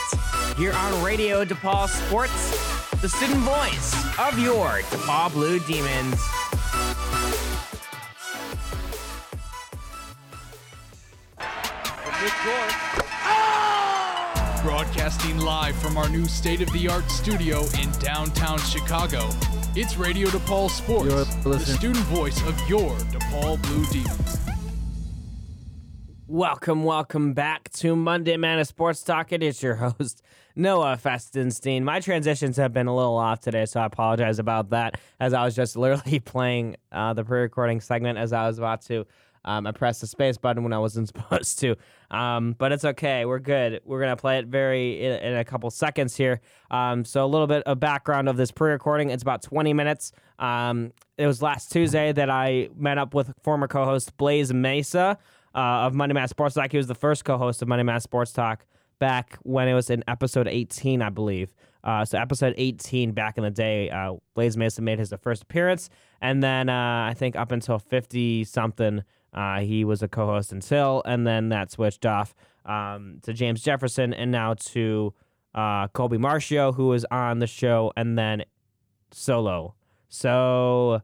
here on Radio DePaul Sports, the student voice of your DePaul Blue Demons. Broadcasting live from our new state of the art studio in downtown Chicago. It's Radio DePaul Sports, the student voice of your DePaul Blue Demons. Welcome, welcome back to Monday Madness Sports Talk. It is your <laughs> host, Noah Festenstein. My transitions have been a little off today, so I apologize about that. As I was just literally <laughs> playing uh, the pre-recording segment as I was about to. Um, I pressed the space button when I wasn't <laughs> supposed to, um, but it's okay. We're good. We're gonna play it very in, in a couple seconds here. Um, so a little bit of background of this pre-recording. It's about 20 minutes. Um, it was last Tuesday that I met up with former co-host Blaze Mesa uh, of Monday Madness Sports Talk. He was the first co-host of Monday Madness Sports Talk back when it was in episode 18, I believe. Uh, so episode 18 back in the day, uh, Blaze Mesa made his first appearance, and then uh, I think up until 50 something, uh, he was a co-host until, and then that switched off um, to James Jefferson, and now to uh, Colby Marcio, who was on the show, and then solo. So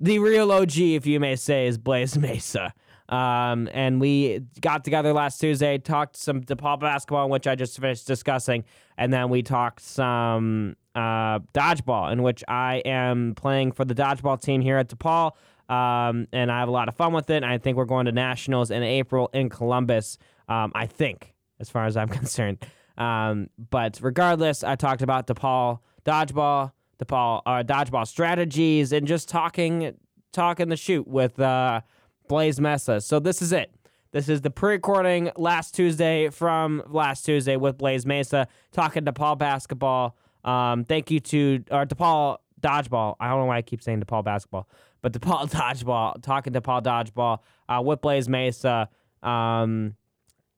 the real OG, if you may say, is Blaze Mesa. Um, and we got together last Tuesday, talked some DePaul basketball, which I just finished discussing, and then we talked some uh, dodgeball, in which I am playing for the dodgeball team here at DePaul. Um, and I have a lot of fun with it. I think we're going to nationals in April in Columbus. Um, I think, as far as I'm <laughs> concerned. Um, but regardless, I talked about DePaul dodgeball, DePaul uh, dodgeball strategies, and just talking, talking the shoot with uh, Blaze Mesa. So this is it. This is the pre-recording last Tuesday from last Tuesday with Blaze Mesa talking DePaul basketball. Um, thank you to or DePaul dodgeball. I don't know why I keep saying DePaul basketball, but DePaul <laughs> dodgeball. Talking DePaul dodgeball uh, with Blaze Mesa. Um,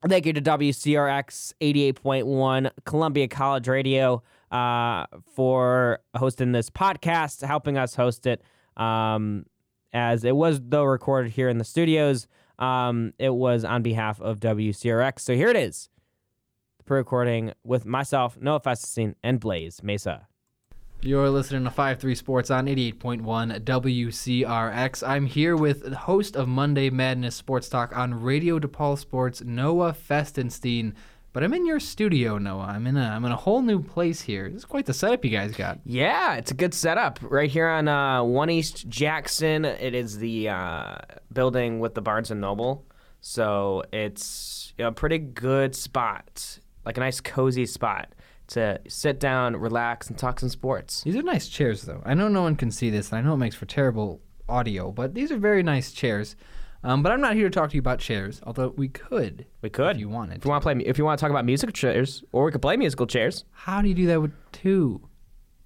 thank you to WCRX 88.1 Columbia College Radio uh, for hosting this podcast, helping us host it. Um, as it was though recorded here in the studios. Um, it was on behalf of WCRX. So here it is, the pre-recording with myself, Noah Festenstein, and Blaze Mesa. You're listening to 5-3 Sports on 88.1 WCRX. I'm here with the host of Monday Madness Sports Talk on Radio DePaul Sports, Noah Festenstein. But I'm in your studio, Noah. I'm in a I'm in a whole new place here. This is quite the setup you guys got. Yeah, it's a good setup right here on uh, One East Jackson. It is the uh, building with the Barnes and Noble, so it's a pretty good spot, like a nice cozy spot to sit down, relax, and talk some sports. These are nice chairs, though. I know no one can see this, and I know it makes for terrible audio, but these are very nice chairs. Um, but I'm not here to talk to you about chairs, although we could. We could. If you wanted. If you want to play, if you want to talk about musical chairs, or we could play musical chairs. How do you do that with two?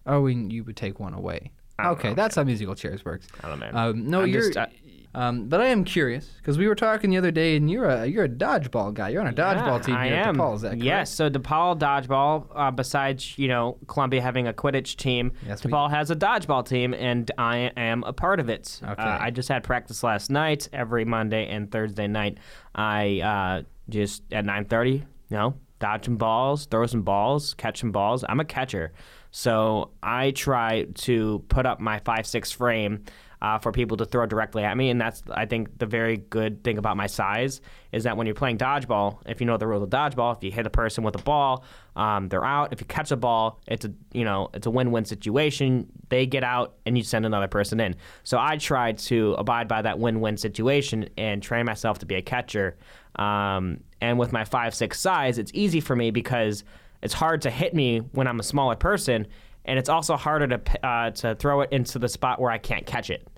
Oh, we, you would take one away. Okay, know, that's how musical chairs works. I don't know. Um, no, I'm you're just, Um, but I am curious because we were talking the other day, and you're a you're a dodgeball guy. You're on a dodgeball team I here am. at DePaul. Is that correct? Yes. So DePaul dodgeball. Uh, besides, you know, Columbia having a Quidditch team, Yes, DePaul has a dodgeball team, and I am a part of it. Okay. Uh, I just had practice last night. Every Monday and Thursday night, I uh, just at 9:30, you know, dodging balls, throw some balls, catch some balls. I'm a catcher, so I try to put up my five six frame uh, for people to throw directly at me. And that's, I think, the very good thing about my size is that when you're playing dodgeball, if you know the rules of dodgeball, if you hit a person with a ball, um, they're out. If you catch a ball, it's a you know it's a win-win situation. They get out, and you send another person in. So I try to abide by that win-win situation and train myself to be a catcher. Um, and with my five six size, it's easy for me because it's hard to hit me when I'm a smaller person, and it's also harder to uh, to throw it into the spot where I can't catch it.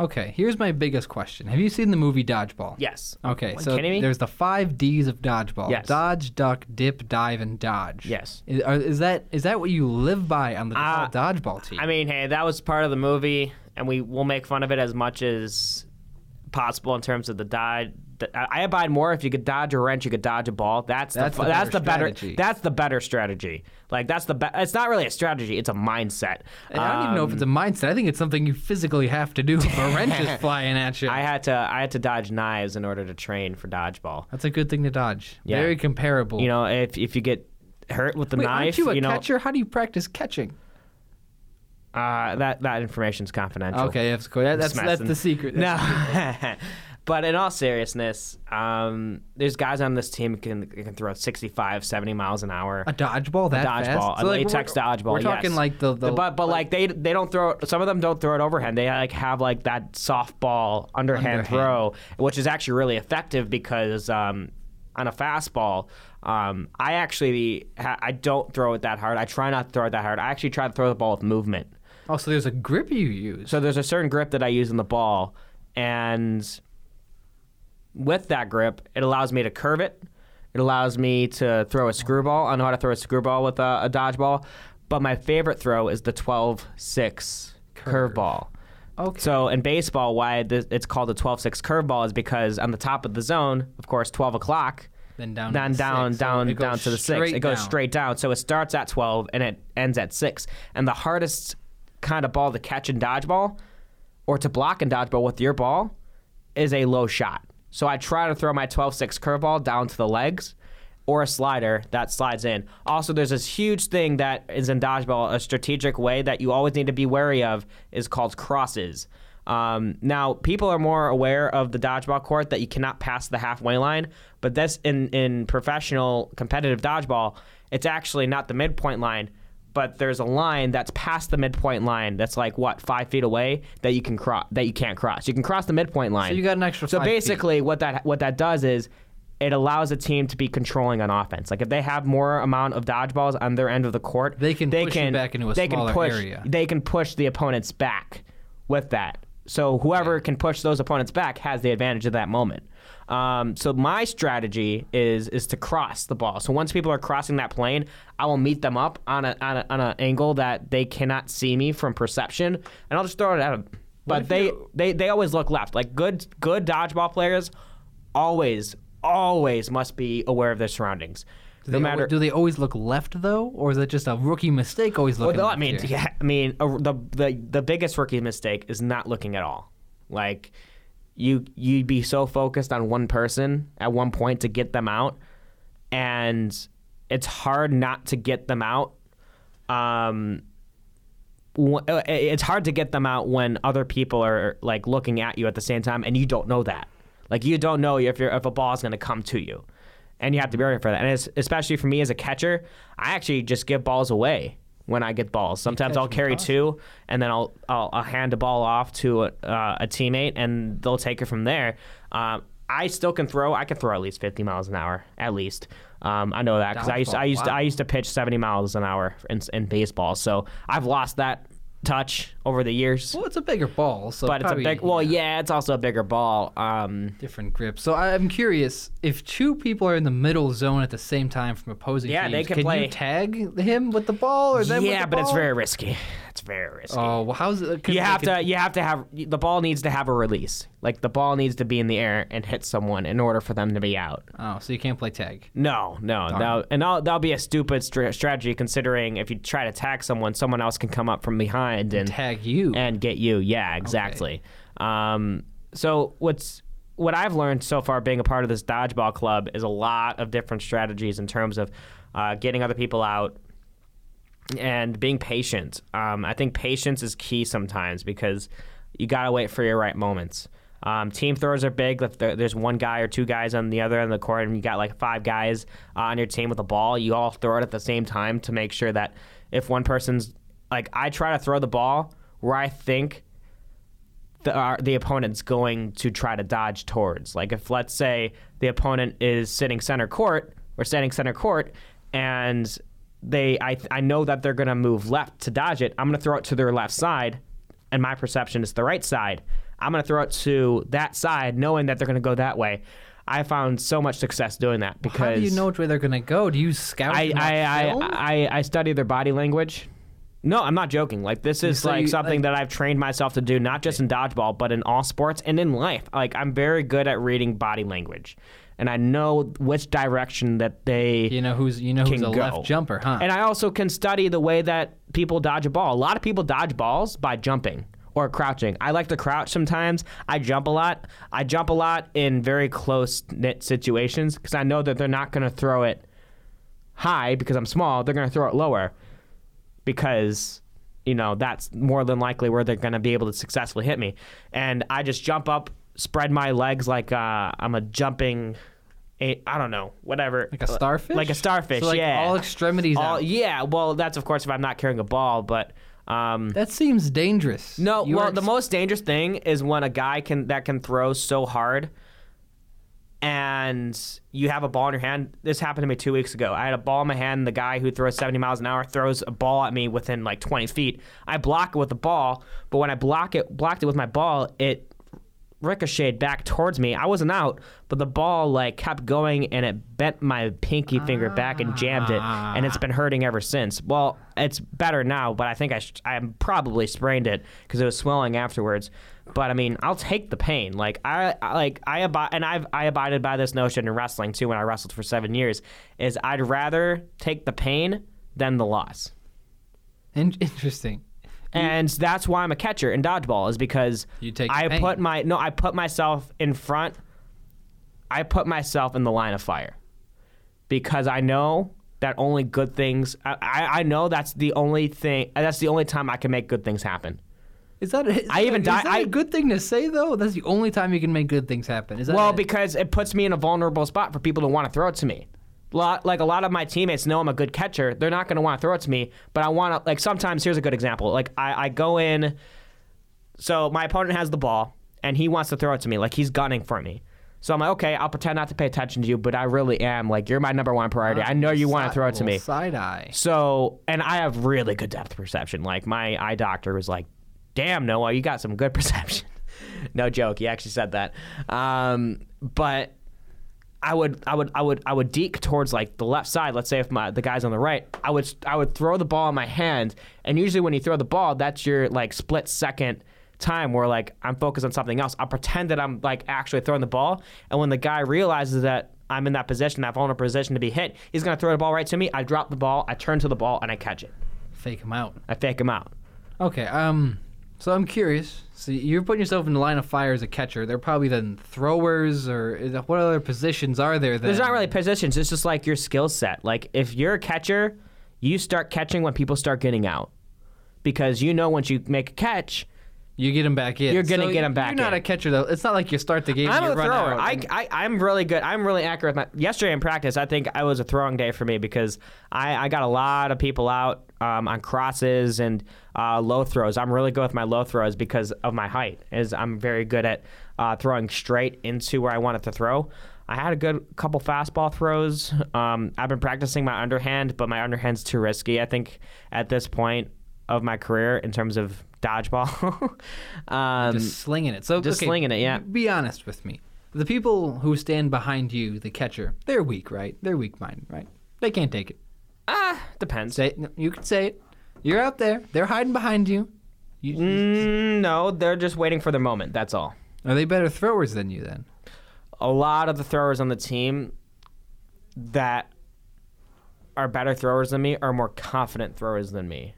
Okay, here's my biggest question. Have you seen the movie Dodgeball? Yes. Okay, so kidding me? there's the five D's of dodgeball: Yes. dodge, duck, dip, dive, and dodge. Yes. Is, are, is that is that what you live by on the Uh, dodgeball team? I mean, hey, that was part of the movie, and we will make fun of it as much as possible in terms of the dodge. I abide more if you could dodge a wrench, you could dodge a ball. That's That's the, that's better the better strategy. that's the better strategy. Like that's the be- it's not really a strategy; it's a mindset. And I don't even know if it's a mindset. I think it's something you physically have to do if a wrench is <laughs> flying at you. I had to I had to dodge knives in order to train for dodgeball. That's a good thing to dodge. Yeah. Very comparable. You know, if if you get hurt with the Wait, knife, aren't you a know, catcher? How do you practice catching? Uh, that that information's confidential. Okay, that's cool. That- that's- that's the secret. No, That's <laughs> but in all seriousness, um, there's guys on this team who can can throw 65, 70 miles an hour. A dodgeball that a dodgeball, fast? a So, like, latex we're- dodgeball. we're talking yes. like the- the- but but like they they don't throw. Some of them don't throw it overhand. They like have like that softball underhand, Underhand. throw, which is actually really effective because um, on a fastball. Um, I actually I don't throw it that hard. I try not to throw it that hard. I actually try to throw the ball with movement. Oh, so there's a grip you use. So there's a certain grip that I use in the ball, and with that grip, it allows me to curve it. It allows me to throw a screwball. I know how to throw a screwball with a, a dodgeball, but my favorite throw is the 12-6 curveball. Okay. So in baseball, why it's called a 12-6 curveball is because on the top of the zone, of course, 12 o'clock, Then down. down, to the down. So down, it down to the six. It goes down. straight down. So it starts at 12 and it ends at six. And the hardest kind of ball to catch in dodgeball or to block in dodgeball with your ball is a low shot. So I try to throw my 12 6 curveball down to the legs or a slider that slides in. Also, there's this huge thing that is in dodgeball, a strategic way that you always need to be wary of is called crosses. Um, now, people are more aware of the dodgeball court that you cannot pass the halfway line, but this in, in professional competitive dodgeball, it's actually not the midpoint line, but there's a line that's past the midpoint line that's like what five feet away that you can cross that you can't cross. You can cross the midpoint line. So you got an extra So five feet. basically, what that what that does is it allows a team to be controlling on offense. Like if they have more amount of dodgeballs on their end of the court, They can they can back into a they smaller can push, area. They can push the opponents back with that. So whoever can push those opponents back has the advantage of that moment. Um, so my strategy is is to cross the ball. So once people are crossing that plane, I will meet them up on a on a, on an angle that they cannot see me from perception, and I'll just throw it at them. But they, they they always look left. Like good good dodgeball players, always always must be aware of their surroundings. Do no they, matter do they always look left though, or is it just a rookie mistake? Always well, looking. no, I mean, here? yeah, I mean, uh, the the the biggest rookie mistake is not looking at all. Like, you you'd be so focused on one person at one point to get them out, and it's hard not to get them out. Um, uh, it's hard to get them out when other people are like looking at you at the same time, and you don't know that. Like, you don't know if if a ball is going to come to you and you have to be ready for that. And especially for me as a catcher, I actually just give balls away when I get balls. Sometimes I'll carry two, and then I'll, I'll I'll hand a ball off to a, uh, a teammate, and they'll take it from there. Um, I still can throw. I can throw at least 50 miles an hour, at least. Um, I know that because I used I used to, wow. I used to pitch 70 miles an hour in, in baseball. So I've lost that touch over the years. Well, it's a bigger ball, so but it's a probably, big. Well, yeah, it's also a bigger ball. Um, different grip. So I'm curious if two people are in the middle zone at the same time from opposing Yeah, teams. they can play- you tag him with the ball or them yeah, the but it's very risky. It's very risky. Oh, well, how's it? you have to you have to have the ball needs to have a release. Like the ball needs to be in the air and hit someone in order for them to be out. Oh, so you can't play tag. No, no, Darn. that and that'll, that'll be a stupid stra- strategy considering if you try to tag someone, someone else can come up from behind and tag you and get you. Yeah, exactly. Um, so what's what I've learned so far being a part of this dodgeball club is a lot of different strategies in terms of uh, getting other people out and being patient. Um, I think patience is key sometimes because you gotta wait for your right moments. Um, team throws are big. If there's one guy or two guys on the other end of the court, and you got like five guys uh, on your team with a ball, you all throw it at the same time to make sure that if one person's like, I try to throw the ball where I think the uh, the opponent's going to try to dodge towards. Like if let's say the opponent is sitting center court or standing center court, and they I I know that they're going to move left to dodge it. I'm going to throw it to their left side, and my perception is the right side. I'm going to throw it to that side, knowing that they're going to go that way. I found so much success doing that because How do you know which way they're gonna go? Do you scout? I I? I, I I study their body language. No, I'm not joking. Like this is So like you- something that I've trained myself to do, not just in dodgeball, but in all sports and in life. Like I'm very good at reading body language, and I know which direction that they You know who's you know who's can a go. left jumper, huh? And I also can study the way that people dodge a ball. A lot of people dodge balls by jumping or crouching. I like to crouch sometimes. I jump a lot. I jump a lot in very close knit situations because I know that they're not going to throw it high because I'm small. They're going to throw it lower because you know that's more than likely where they're going to be able to successfully hit me. And I just jump up, spread my legs like uh, I'm a jumping. I I don't know, whatever. Like a starfish? Like a starfish, So, like, yeah. all extremities All- out. Yeah, well, that's of course if I'm not carrying a ball, but um, that seems dangerous. no. You well, are the most dangerous thing is when a guy can that can throw so hard, and you have a ball in your hand. This happened to me two weeks ago. I had a ball in my hand. The guy who throws 70 miles an hour throws a ball at me within like 20 feet. I block it with the ball, but when I block it, blocked it with my ball, it ricocheted back towards me. I wasn't out, but the ball like kept going and it bent my pinky finger back and jammed it, and it's been hurting ever since. Well, it's better now, but I think I sh- I probably sprained it because it was swelling afterwards. But I mean, I'll take the pain. Like I, I like I abide, and I've I abided by this notion in wrestling too. When I wrestled for seven years, is I'd rather take the pain than the loss. In- interesting. And that's why I'm a catcher in dodgeball is because You take the I pain. put my no I put myself in front. I put myself in the line of fire because I know that only good things. I, I I know that's the only thing. That's the only time I can make good things happen. Is that is I even is die- that I- a good thing to say though? That's the only time you can make good things happen. Is that Well, a- because it puts me in a vulnerable spot for people to want to throw it to me. Lot, like a lot of my teammates know I'm a good catcher. They're not going to want to throw it to me, but I want to. Like sometimes, here's a good example. Like I, I go in. So my opponent has the ball and he wants to throw it to me. Like he's gunning for me. So I'm like, okay, I'll pretend not to pay attention to you, but I really am. Like you're my number one priority. I know you want to throw it to me. Side eye. So, and I have really good depth perception. Like my eye doctor was like, "Damn, Noah, you got some good <laughs> perception." no joke, he actually said that. Um, but I would, I would, I would, I would deke towards like the left side. Let's say if my the guy's on the right, I would, I would throw the ball in my hand, and usually when you throw the ball, that's your like split second time where like I'm focused on something else. I'll pretend that I'm like actually throwing the ball, and when the guy realizes that I'm in that position, that vulnerable position to be hit, he's gonna throw the ball right to me. I drop the ball, I turn to the ball, and I catch it. Fake him out. I fake him out. Okay. Um. So I'm curious. So you're putting yourself in the line of fire as a catcher. They're probably then throwers, or what other positions are there? Then? There's not really positions. It's just like your skill set. Like if you're a catcher, you start catching when people start getting out, because you know once you make a catch, You get him back in. You're gonna So get him back You're not in. a catcher though. It's not like you start the game. I'm and a run thrower. out I, I, I'm really good. I'm really accurate. With my, yesterday in practice, I think I was a throwing day for me because I, I got a lot of people out um, on crosses and uh, low throws. I'm really good with my low throws because of my height. Is I'm very good at uh, throwing straight into where I wanted to throw. I had a good couple fastball throws. Um, I've been practicing my underhand, but my underhand's too risky. I think at this point. of my career in terms of dodgeball. <laughs> um, just slinging it. So just okay, slinging it, yeah. Be honest with me. The people who stand behind you, the catcher, they're weak, right? They're weak-minded, right? They can't take it. Ah, depends. Say it. You can say it. You're out there. They're hiding behind you. you Mm, no, they're just waiting for their moment. That's all. Are they better throwers than you then? A lot of the throwers on the team that are better throwers than me are more confident throwers than me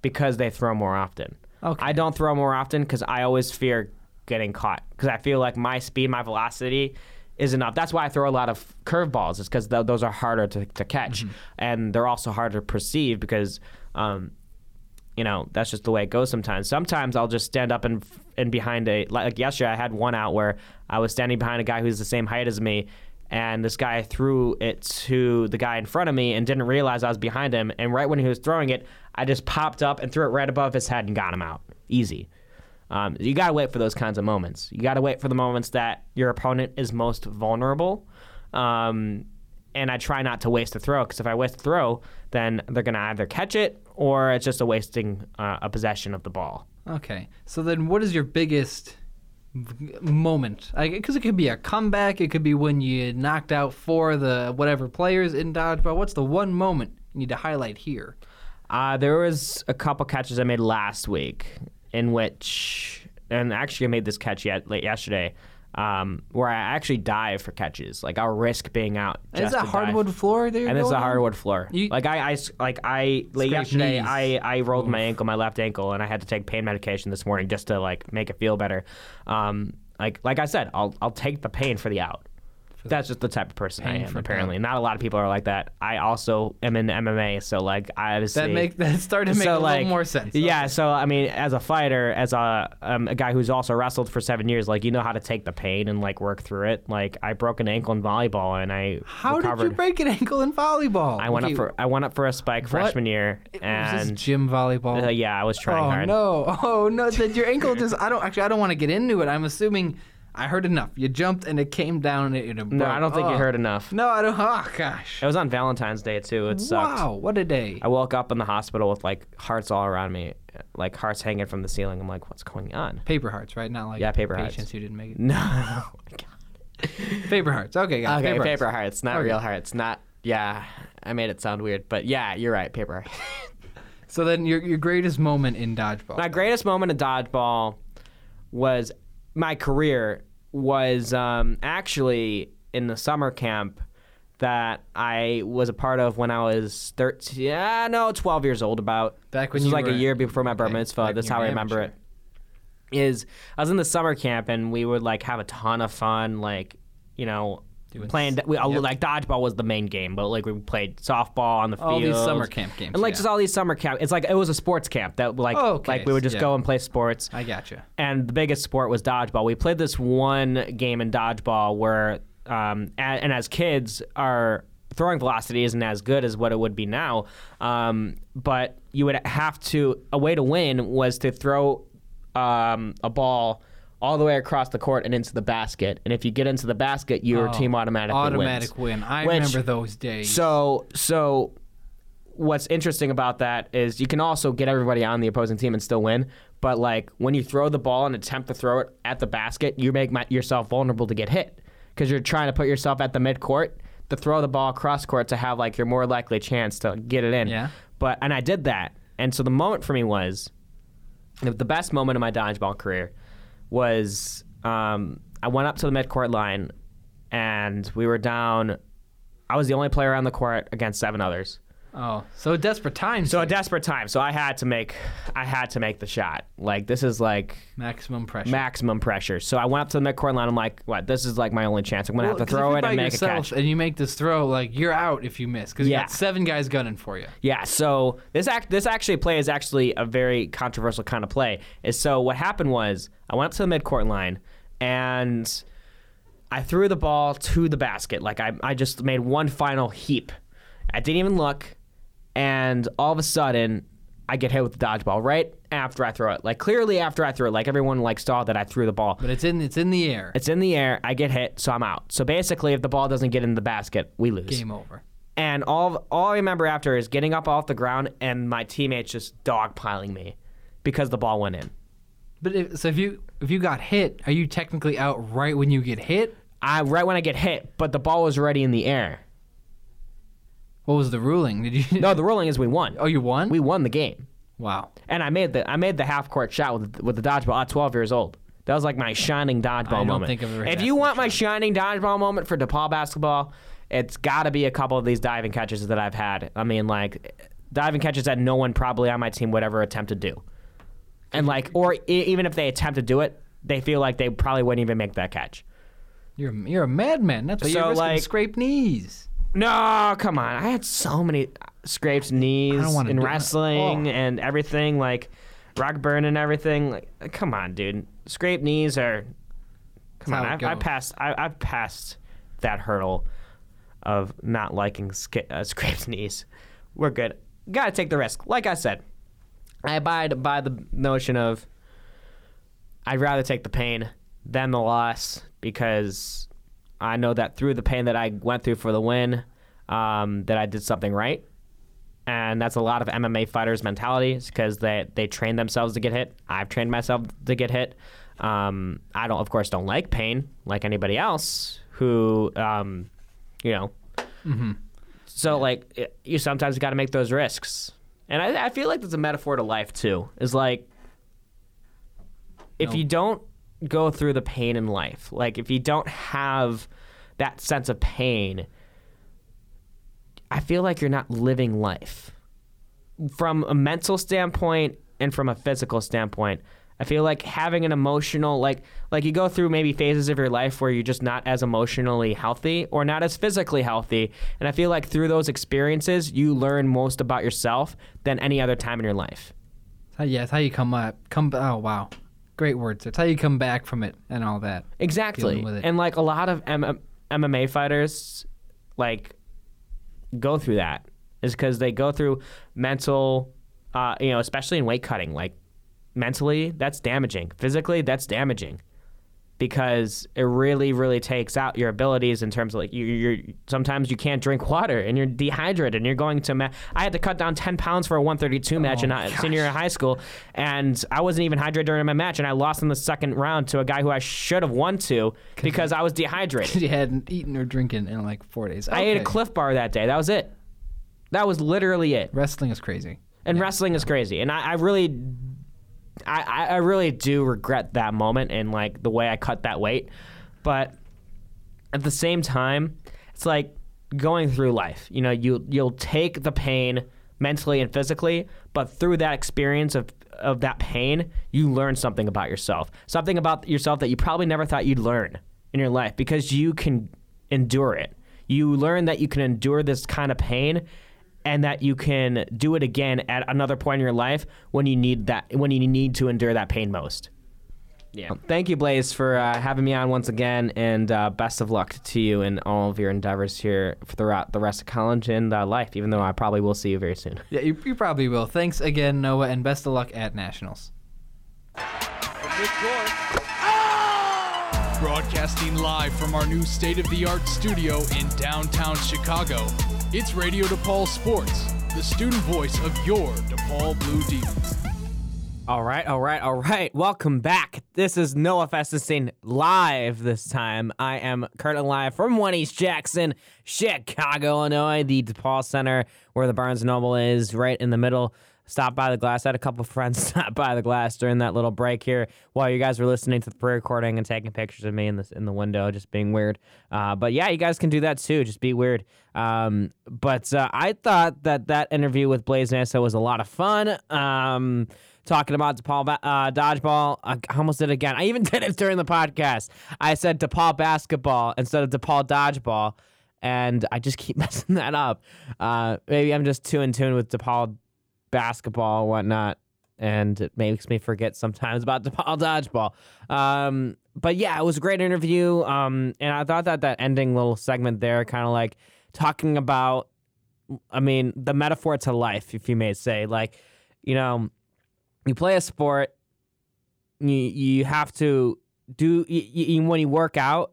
because they throw more often. Okay. I don't throw more often because I always fear getting caught because I feel like my speed, my velocity is enough. That's why I throw a lot of curveballs. Is because th- those are harder to, to catch, and they're also harder to perceive because, um, you know, that's just the way it goes. Sometimes, sometimes I'll just stand up and and behind a like yesterday. I had one out where I was standing behind a guy who's the same height as me. And this guy threw it to the guy in front of me and didn't realize I was behind him. And right when he was throwing it, I just popped up and threw it right above his head and got him out. Easy. Um, you got to wait for those kinds of moments. You got to wait for the moments that your opponent is most vulnerable. Um, and I try not to waste a throw because if I waste a throw, then they're going to either catch it or it's just a wasting uh, a possession of the ball. Okay. So then, what is your biggest moment? Because it could be a comeback. It could be when you knocked out four of the whatever players in dodgeball. What's the one moment you need to highlight here? Uh, there was a couple catches I made last week in which, and actually I made this catch yet late yesterday, um, where I actually dive for catches. Like I'll risk being out. Is just that to dive. hardwood floor there? and it's a hardwood floor. You- like I, I like I late yesterday, knees. I, I rolled my ankle, my left ankle, and I had to take pain medication this morning just to like make it feel better. Um, like like I said, I'll I'll take the pain for the out. That's just the type of person I am. Apparently, not a lot of people are like that. I also am in MMA, so like I obviously That make that started to make so, a little more sense. Yeah, so I mean, as a fighter, as a um, a guy who's also wrestled for seven years, like you know how to take the pain and like work through it. Like I broke an ankle in volleyball, and I How recovered. did you break an ankle in volleyball? I went Okay, up for I went up for a spike What? freshman year, was and this gym volleyball. uh, yeah, I was trying oh hard. <laughs> Oh no! Oh no! Did your ankle just? I don't actually. I don't want to get into it. I'm assuming I heard enough. You jumped and it came down and it. No, I don't think you oh. heard enough. No, I don't. Oh gosh! It was on Valentine's Day too. It sucked. Wow! What a day! I woke up in the hospital with like hearts all around me, like hearts hanging from the ceiling. I'm like, what's going on? Paper hearts, right? Not like Yeah, paper hearts. patients who didn't make it. No. <laughs> oh my God. Paper hearts. Okay, got. Okay, paper, paper, hearts. hearts, not Okay. real hearts. Not yeah. I made it sound weird, but yeah, you're right. Paper. hearts. So then, your your greatest moment in dodgeball. my greatest moment in dodgeball was my career was um, actually in the summer camp that I was a part of when I was 13, yeah, no, 12 years old about. Back when this was like were- a year before my bar mitzvah. That's how I remember amateur. it. Is I was in the summer camp and we would like have a ton of fun, like, you know, Doing playing, we, uh, yep. like dodgeball was the main game, but like we played softball on the All field. All these summer camp games, And like yeah. just all these summer camp. It's like, it was a sports camp that like, Oh, okay, like we would just yeah. go and play sports I gotcha. and the biggest sport was dodgeball. We played this one game in dodgeball where, um, a- and as kids, our throwing velocity isn't as good as what it would be now. Um, but you would have to, a way to win was to throw um, a ball all the way across the court and into the basket. And if you get into the basket, your Oh, team automatically automatic wins. win. I Which- remember those days. So, so what's interesting about that is you can also get everybody on the opposing team and still win. But like when you throw the ball and attempt to throw it at the basket, you make my, yourself vulnerable to get hit because you're trying to put yourself at the mid court to throw the ball across court to have like your more likely chance to get it in. Yeah. But and I did that, and so the moment for me was the the best moment of my dodgeball career was um, I went up to the midcourt line and we were down. I was the only player on the court against seven others. Oh, so a desperate times. So a desperate time. So I had to make I had to make the shot. Like this is like maximum pressure. maximum pressure. So I went up to the midcourt line. I'm like, what? This is like my only chance. I'm gonna Well, have to throw it and make a catch. And you make this throw, like you're out if you miss because you Yeah. got seven guys gunning for you. Yeah, so this act this actually play is actually a very controversial kind of play. Is so what happened was I went up to the midcourt line and I threw the ball to the basket. Like I I just made one final heap. I didn't even look, and all of a sudden I get hit with the dodgeball right after I throw it. Like clearly after I threw it, like everyone like saw that I threw the ball. But it's in it's in the air. It's in the air. I get hit, so I'm out. So basically, if the ball doesn't get in the basket, we lose. Game over. And all all I remember after is getting up off the ground and my teammates just dogpiling me because the ball went in. But if, so if you if you got hit, are you technically out right when you get hit? I right when I get hit, but the ball was already in the air. What was the ruling? Did you? No, the ruling is we won. Oh, you won. We won the game. Wow. And I made the I made the half court shot with with the dodgeball at 12 years old. That was like my shining dodgeball I don't moment. think I've ever if you want my shining dodgeball moment for DePaul basketball, it's got to be a couple of these diving catches that I've had. I mean, like diving catches that no one probably on my team would ever attempt to do. And like, or e- even if they attempt to do it, they feel like they probably wouldn't even make that catch. You're you're a madman. That's why So, you're risking like- scraped knees. No, come on. I had so many scraped knees wanna in do- wrestling Oh. and everything, like rock burn and everything. Like, come on, dude. Scraped knees are. Come on, how it I, I goes. passed. I, I've passed that hurdle of not liking sca- uh, <laughs> scraped knees. We're good. Got to take the risk. Like I said, I abide by the notion of I'd rather take the pain than the loss because I know that through the pain that I went through for the win, um, that I did something right. And that's a lot of MMA fighters' mentalities because they, they train themselves to get hit. I've trained myself to get hit. Um, I don't, of course, don't like pain like anybody else who, um, you know. Mhm. So like, it- you sometimes got to make those risks. And I, I feel like that's a metaphor to life too. Is like, if you don't go through the pain in life, like if you don't have that sense of pain, I feel like you're not living life. From a mental standpoint and from a physical standpoint, I feel like having an emotional like like you go through maybe phases of your life where you're just not as emotionally healthy or not as physically healthy, and I feel like through those experiences you learn most about yourself than any other time in your life. Yeah, it's how you come up. Come. Oh wow, great words. It's how you come back from it and all that. Exactly. And like a lot of M- MMA fighters, like go through that is because they go through mental, uh, you know, especially in weight cutting. Like mentally, that's damaging. Physically, that's damaging because it really, really takes out your abilities in terms of like you, you're sometimes you can't drink water and you're dehydrated and you're going to. Ma- I had to cut down ten pounds for a 132 match oh in Oh, senior year of high school, and I wasn't even hydrated during my match, and I lost in the second round to a guy who I should have won to because I was dehydrated. <laughs> you hadn't eaten or drinking in like four days. I ate a Clif Bar that day. That was it. That was literally it. Wrestling is crazy. And wrestling is crazy. And I, I really, I, I really do regret that moment and like the way I cut that weight. But at the same time, it's like going through life. You know, you you'll take the pain mentally and physically, but through that experience of of that pain, you learn something about yourself. Something about yourself that you probably never thought you'd learn in your life because you can endure it. You learn that you can endure this kind of pain and that you can do it again at another point in your life when you need that when you need to endure that pain most. Yeah. Thank you, Blaze, for uh, having me on once again, and uh, best of luck to you in all of your endeavors here throughout the rest of college and uh, life. Even though I probably will see you very soon. Yeah, you, you probably will. Thanks again, Noah, and best of luck at nationals. Broadcasting live from our new state of the art studio in downtown Chicago, it's Radio DePaul Sports, the student voice of your DePaul Blue Demons. All right, all right, all right. Welcome back. This is Noah Festenstein live this time. I am currently live from One East Jackson, Chicago, Illinois, the DePaul Center where the Barnes Noble is, right in the middle. Stop by the glass. I had a couple friends <laughs> stop by the glass during that little break here while you guys were listening to the pre-recording and taking pictures of me in the in the window, just being weird. Uh, but yeah, you guys can do that too. Just be weird. Um, but uh, I thought that that interview with Blaze Mesa was a lot of fun. Um, talking about DePaul uh, dodgeball. I almost did it again. I even <laughs> did it during the podcast. I said DePaul basketball instead of DePaul dodgeball, and I just keep <laughs> messing that up. Uh, maybe I'm just too in tune with DePaul basketball and whatnot, and it makes me forget sometimes about <laughs> DePaul dodgeball. Um, but yeah, it was a great interview. Um, and I thought that that ending little segment there, kind of like talking about, I mean, the metaphor to life, if you may say, like, you know, you play a sport, you you have to do you, you, when you work out,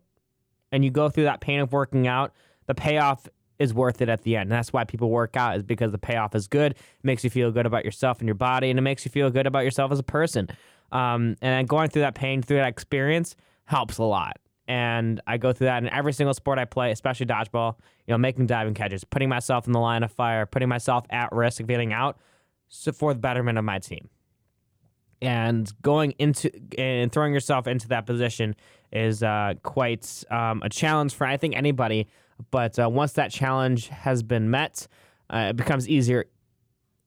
and you go through that pain of working out. The payoff is worth it at the end. And that's why people work out is because the payoff is good. It makes you feel good about yourself and your body, and it makes you feel good about yourself as a person. Um, and going through that pain, through that experience, helps a lot. And I go through that in every single sport I play, especially dodgeball. You know, making diving catches, putting myself in the line of fire, putting myself at risk of getting out, so for the betterment of my team. And going into and throwing yourself into that position is uh, quite um, a challenge for I think anybody. But uh, once that challenge has been met, uh, it becomes easier.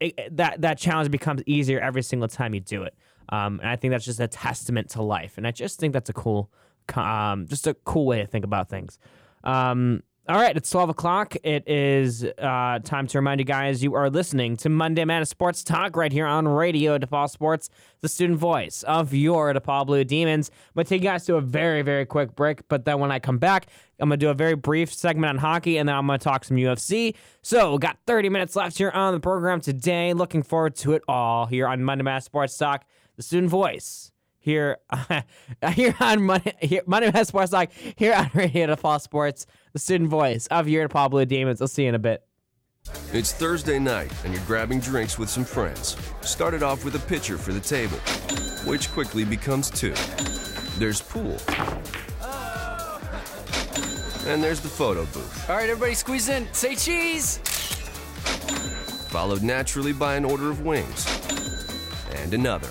It, that that challenge becomes easier every single time you do it. Um, and I think that's just a testament to life. And I just think that's a cool, um, just a cool way to think about things. Um, all right, it's 12 o'clock. It is uh, time to remind you guys you are listening to Monday Madness Sports Talk right here on Radio DePaul Sports, the student voice of your DePaul Blue Demons. I'm going to take you guys to a very, very quick break, but then when I come back, I'm going to do a very brief segment on hockey, and then I'm going to talk some UFC. So, we got 30 minutes left here on the program today. Looking forward to it all here on Monday Madness Sports Talk, the student voice here <laughs> here on Monday, here, Monday Night Sports Talk here on Radio Fall Sports, the student voice of your DePaul Blue Demons. I'll see you in a bit. It's Thursday night, and you're grabbing drinks with some friends. Started off with a pitcher for the table, which quickly becomes two. There's pool. And there's the photo booth. All right, everybody squeeze in. Say cheese. Followed naturally by an order of wings. And another.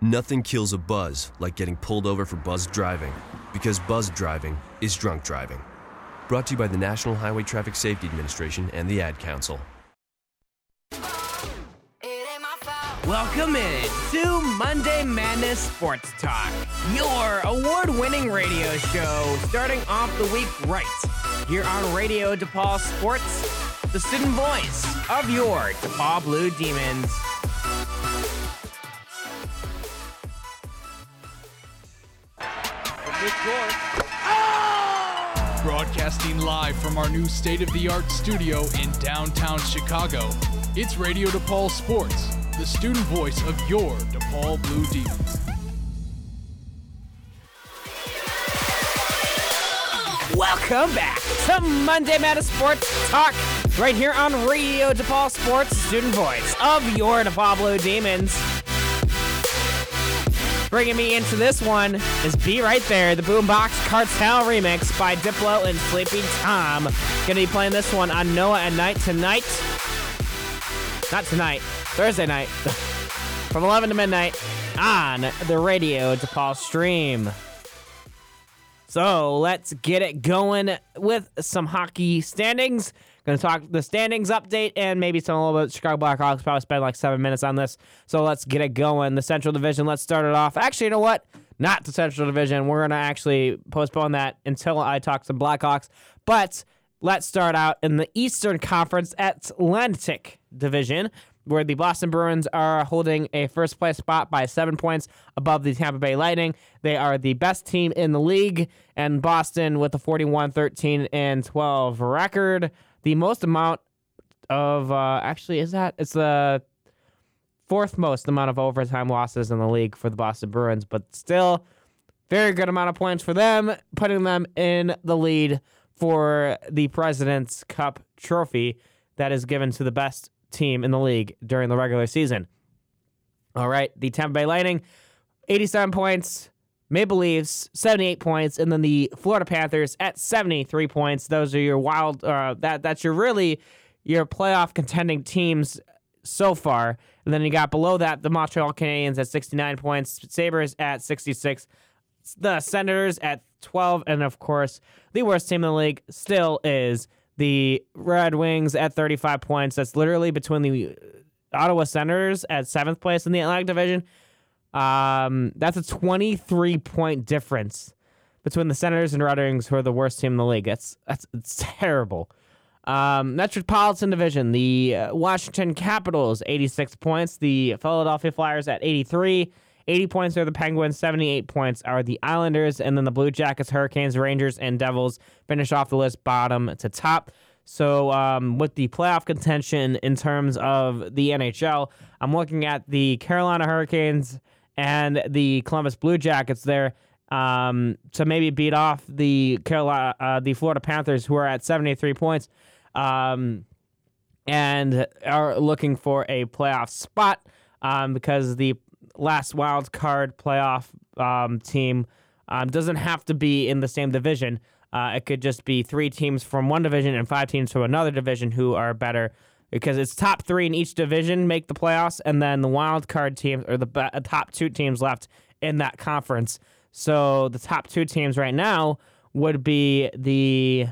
Nothing kills a buzz like getting pulled over for buzz driving, because buzz driving is drunk driving. Brought to you by the National Highway Traffic Safety Administration and the Ad Council. Welcome in to Monday Madness Sports Talk, your award winning radio show starting off the week right here on Radio DePaul Sports, the student voice of your DePaul Blue Demons. Broadcasting live from our new state of the art studio in downtown Chicago, it's Radio DePaul Sports, the student voice of your DePaul Blue Demons. Welcome back to Monday Madness Sports Talk right here on Radio DePaul Sports, student voice of your DePaul Blue Demons. Bringing me into this one is Be Right There, the Boombox Cartel remix by Diplo and Sleepy Tom. Gonna be playing this one on Noah at night tonight. Not tonight, Thursday night, <laughs> from 11 to midnight on the Radio DePaul stream. So let's get it going with some hockey standings. Going to talk the standings update and maybe some a little bit. Chicago Blackhawks probably spend like seven minutes on this. So let's get it going. The Central Division. Let's start it off. Actually, you know what? Not the Central Division. We're going to actually postpone that until I talk to Blackhawks. But let's start out in the Eastern Conference Atlantic Division, where the Boston Bruins are holding a first place spot by seven points above the Tampa Bay Lightning. They are the best team in the league, and Boston with a 41 13 and 12 record. The most amount of, uh, actually, is that? It's the fourth most amount of overtime losses in the league for the Boston Bruins, but still, very good amount of points for them, putting them in the lead for the President's Cup trophy that is given to the best team in the league during the regular season. All right, the Tampa Bay Lightning, 87 points. Maple Leafs, 78 points, and then the Florida Panthers at 73 points. Those are your wild. Uh, that that's your really your playoff contending teams so far. And then you got below that the Montreal Canadiens at 69 points, Sabres at 66, the Senators at 12, and of course the worst team in the league still is the Red Wings at 35 points. That's literally between the Ottawa Senators at seventh place in the Atlantic Division. Um, that's a 23 point difference between the Senators and Red Wings, who are the worst team in the league. That's that's it's <laughs> terrible. Um, Metropolitan Division, the uh, Washington Capitals, 86 points. The Philadelphia Flyers at 83. 80 points are the Penguins, 78 points are the Islanders, and then the Blue Jackets, Hurricanes, Rangers, and Devils finish off the list bottom to top. So, um, with the playoff contention in terms of the NHL, I'm looking at the Carolina Hurricanes and the Columbus Blue Jackets there um, to maybe beat off the Carolina, uh, the Florida Panthers, who are at 73 points, um, and are looking for a playoff spot um, because the last wild card playoff um, team um, doesn't have to be in the same division. Uh, it could just be three teams from one division and five teams from another division who are better because it's top three in each division make the playoffs, and then the wild card teams or the be- top two teams left in that conference. So the top two teams right now would be the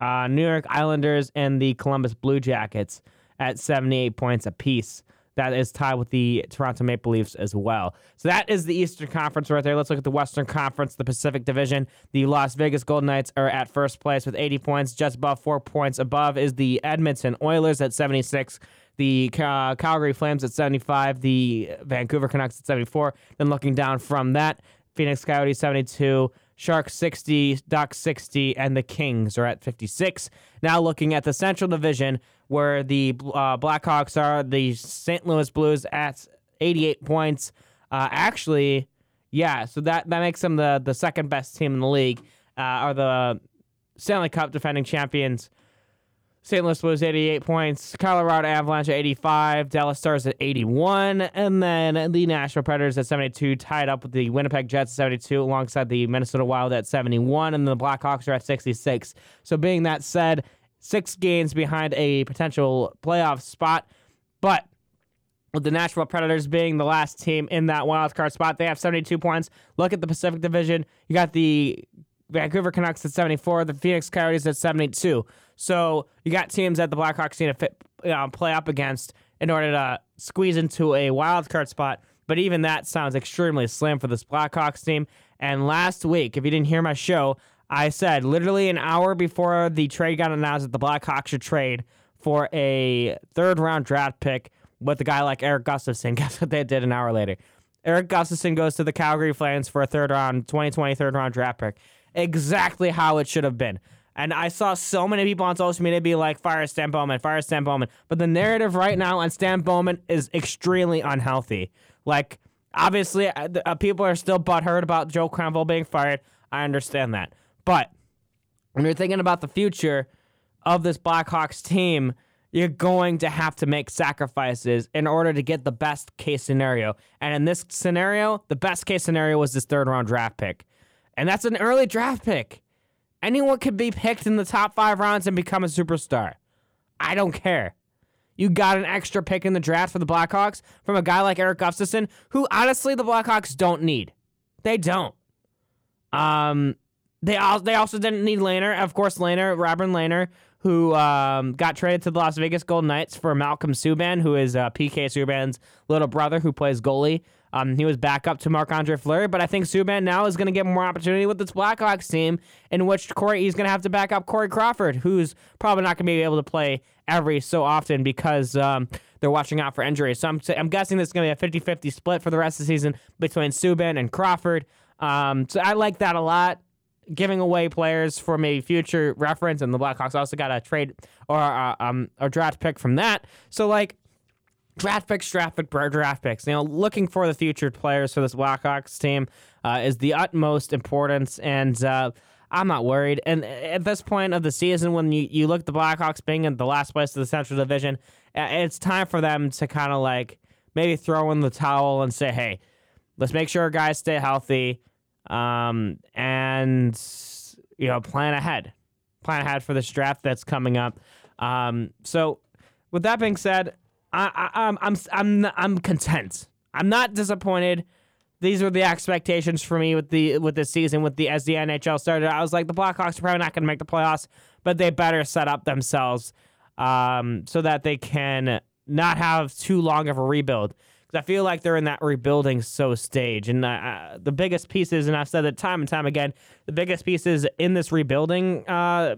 uh, New York Islanders and the Columbus Blue Jackets at 78 points apiece. That is tied with the Toronto Maple Leafs as well. So that is the Eastern Conference right there. Let's look at the Western Conference, the Pacific Division. The Las Vegas Golden Knights are at first place with 80 points. Just above four points above is the Edmonton Oilers at 76. The uh, Calgary Flames at 75. The Vancouver Canucks at 74. Then looking down from that, Phoenix Coyotes 72. Sharks 60, Ducks 60, and the Kings are at 56. Now looking at the Central Division, where the uh, Blackhawks are, the St. Louis Blues at 88 points. Uh, actually, yeah, so that, that makes them the, the second best team in the league. Uh, are the Stanley Cup defending champions. St. Louis Blues 88 points, Colorado Avalanche at 85, Dallas Stars at 81, and then the Nashville Predators at 72, tied up with the Winnipeg Jets at 72, alongside the Minnesota Wild at 71, and the Blackhawks are at 66. So, being that said, six games behind a potential playoff spot, but with the Nashville Predators being the last team in that wild card spot, they have 72 points. Look at the Pacific Division. You got the Vancouver Canucks at 74, the Phoenix Coyotes at 72. So you got teams that the Blackhawks need to fit, you know, play up against in order to squeeze into a wild card spot. But even that sounds extremely slim for this Blackhawks team. And last week, if you didn't hear my show, I said literally an hour before the trade got announced that the Blackhawks should trade for a third round draft pick with a guy like Erik Gustafsson. <laughs> Guess what they did an hour later? Erik Gustafsson goes to the Calgary Flames for a third round, 2020 third round draft pick. Exactly how it should have been. And I saw so many people on social media be like, fire Stan Bowman, fire Stan Bowman. But the narrative right now on Stan Bowman is extremely unhealthy. Like, obviously, uh, uh people are still butthurt about Joe Quenneville being fired. I understand that. But when you're thinking about the future of this Blackhawks team, you're going to have to make sacrifices in order to get the best case scenario. And in this scenario, the best case scenario was this third round draft pick. And that's an early draft pick. Anyone could be picked in the top five rounds and become a superstar. I don't care. You got an extra pick in the draft for the Blackhawks from a guy like Erik Gustafsson, who honestly the Blackhawks don't need. They don't. Um, they also they also didn't need Lehner. of course. Lehner, Robin Laner, who um, got traded to the Las Vegas Golden Knights for Malcolm Subban, who is uh, PK Subban's little brother, who plays goalie um, he was back up to Marc Andre Fleury, but I think Subban now is going to get more opportunity with this Blackhawks team, in which Corey he's going to have to back up Corey Crawford, who's probably not going to be able to play every so often because um, they're watching out for injuries. So I'm, I'm guessing this is going to be a 50 50 split for the rest of the season between Subban and Crawford. Um, so I like that a lot. Giving away players for maybe future reference, and the Blackhawks also got a trade or uh, um, a draft pick from that. So like draft picks, draft pick, draft picks. You know, looking for the future players for this Blackhawks team uh, is the utmost importance, and uh, I'm not worried. And at this point of the season, when you, you look at the Blackhawks being in the last place of the Central Division, it's time for them to kind of like maybe throw in the towel and say, hey, let's make sure our guys stay healthy um, and, you know, plan ahead. Plan ahead for this draft that's coming up. Um, so, with that being said, I, I, I'm I'm I'm I'm content. I'm not disappointed. These were the expectations for me with the with this season with the as the NHL started. I was like the Blackhawks are probably not going to make the playoffs, but they better set up themselves um, so that they can not have too long of a rebuild. I feel like they're in that rebuilding so stage, and uh, the biggest pieces, and I've said it time and time again, the biggest pieces in this rebuilding uh,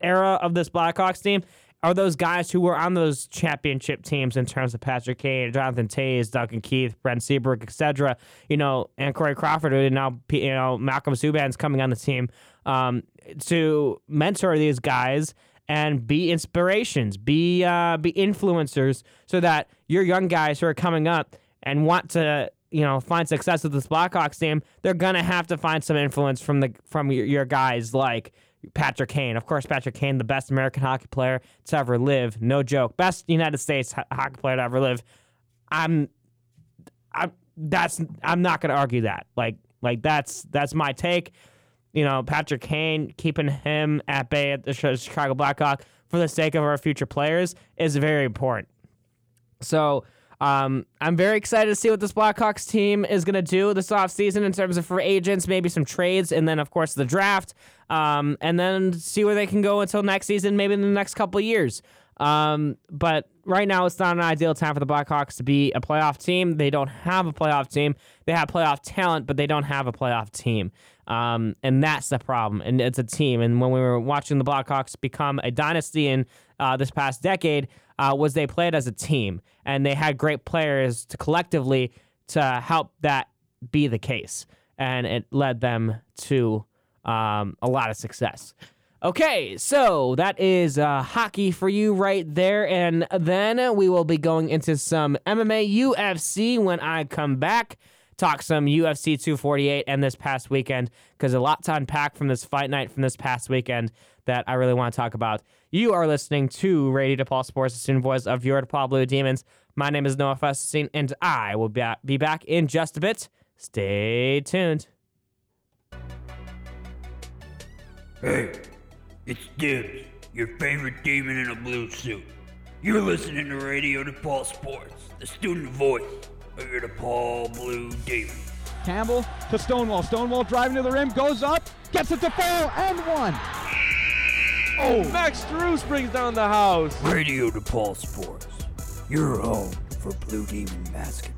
era of this Blackhawks team are those guys who were on those championship teams in terms of Patrick Kane, Jonathan Toews, Duncan Keith, Brent Seabrook, etc. You know, and Corey Crawford, and now you know Malcolm Subban's coming on the team um, to mentor these guys and be inspirations, be uh, be influencers, so that your young guys who are coming up and want to you know find success with this Blackhawks team, they're gonna have to find some influence from the from your, your guys like Patrick Kane. Of course, Patrick Kane, the best American hockey player to ever live, no joke, best United States ho- hockey player to ever live. I'm, I'm that's I'm not gonna argue that. Like like that's that's my take. You know, Patrick Kane, keeping him at bay at the Chicago Blackhawk for the sake of our future players is very important. So um, I'm very excited to see what this Blackhawks team is going to do this offseason in terms of free agents, maybe some trades, and then, of course, the draft, um, and then see where they can go until next season, maybe in the next couple years. Um, but right now, it's not an ideal time for the Blackhawks to be a playoff team. They don't have a playoff team. They have playoff talent, but they don't have a playoff team. Um, and that's the problem. And it's a team. And when we were watching the Blackhawks become a dynasty in uh, this past decade, uh, was they played as a team and they had great players to collectively to help that be the case. And it led them to um, a lot of success. Okay, so that is uh, hockey for you right there. And then we will be going into some MMA UFC when I come back. Talk some UFC 248 and this past weekend because a lot to unpack from this fight night from this past weekend that I really want to talk about. You are listening to Radio DePaul Sports, the student voice of your DePaul Blue Demons. My name is Noah Festenstein, and I will be back in just a bit. Stay tuned. Hey, it's Dibs, your favorite demon in a blue suit. You're listening to Radio DePaul Sports, the student voice of your DePaul Blue Demons. Campbell to Stonewall. Stonewall driving to the rim, goes up, gets it to fall, and one. Oh, Max Strus brings down the house. Radio DePaul Sports, your home for Blue Demon basketball.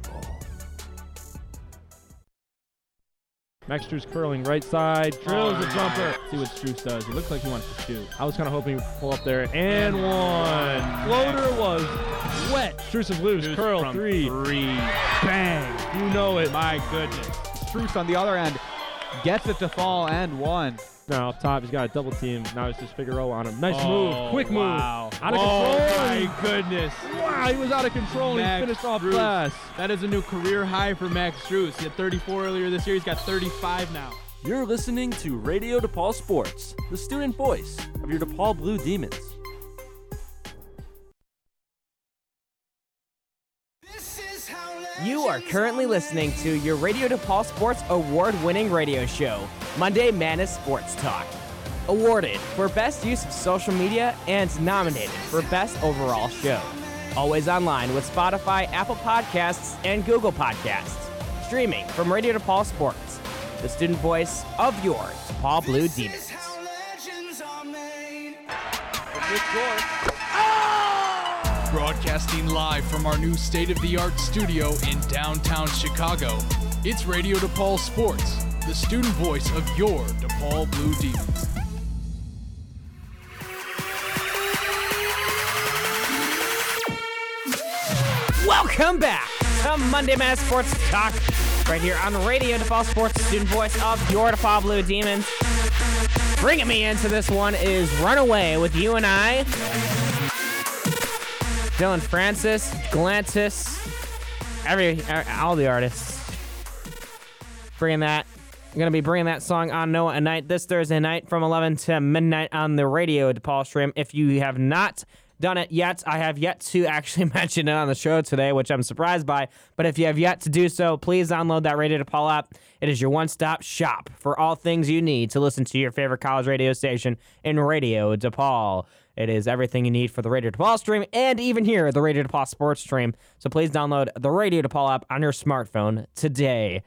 Max Strus curling right side, drills a jumper. See what Strus does. He looks like he wants to shoot. I was kind of hoping he would pull up there and one. Floater was wet. Strus is loose. Strus Curl from three. three. Bang. You know it. My goodness. Strus on the other end gets it to fall and one. Now up top, he's got a double team. Now it's just Figueroa on him. Nice Oh, move. Quick move. wow. Out of control. Oh, control. my goodness. Wow, he was out of control and he finished off Strus. glass. That is a new career high for Max Strus. He had 34 earlier this year. He's got 35 now. You're listening to Radio DePaul Sports, the student voice of your DePaul Blue Demons. You are currently listening to your Radio DePaul Sports award winning radio show, Monday Madness Sports Talk. Awarded for Best Use of Social Media and nominated for Best Overall Show. Always online with Spotify, Apple Podcasts, and Google Podcasts. Streaming from Radio DePaul Sports, the student voice of your DePaul Blue Demons. Broadcasting live from our new state of the art studio in downtown Chicago, it's Radio DePaul Sports, the student voice of your DePaul Blue Demons. Welcome back to Monday Mass Sports Talk, right here on Radio DePaul Sports, the student voice of your DePaul Blue Demons. Bringing me into this one is Runaway with you and I. Dillon Francis, Galantis, every uh, all the artists. Bringing that, I'm gonna be bringing that song on Noah at night this Thursday night from 11 to midnight on the radio DePaul stream. If you have not done it yet, I have yet to actually <laughs> mention it on the show today, which I'm surprised by. But if you have yet to do so, please download that Radio DePaul app. It is your one-stop shop for all things you need to listen to your favorite college radio station in Radio DePaul. It is everything you need for the Radio DePaul stream and even here, the Radio DePaul sports stream. So please download the Radio DePaul app on your smartphone today.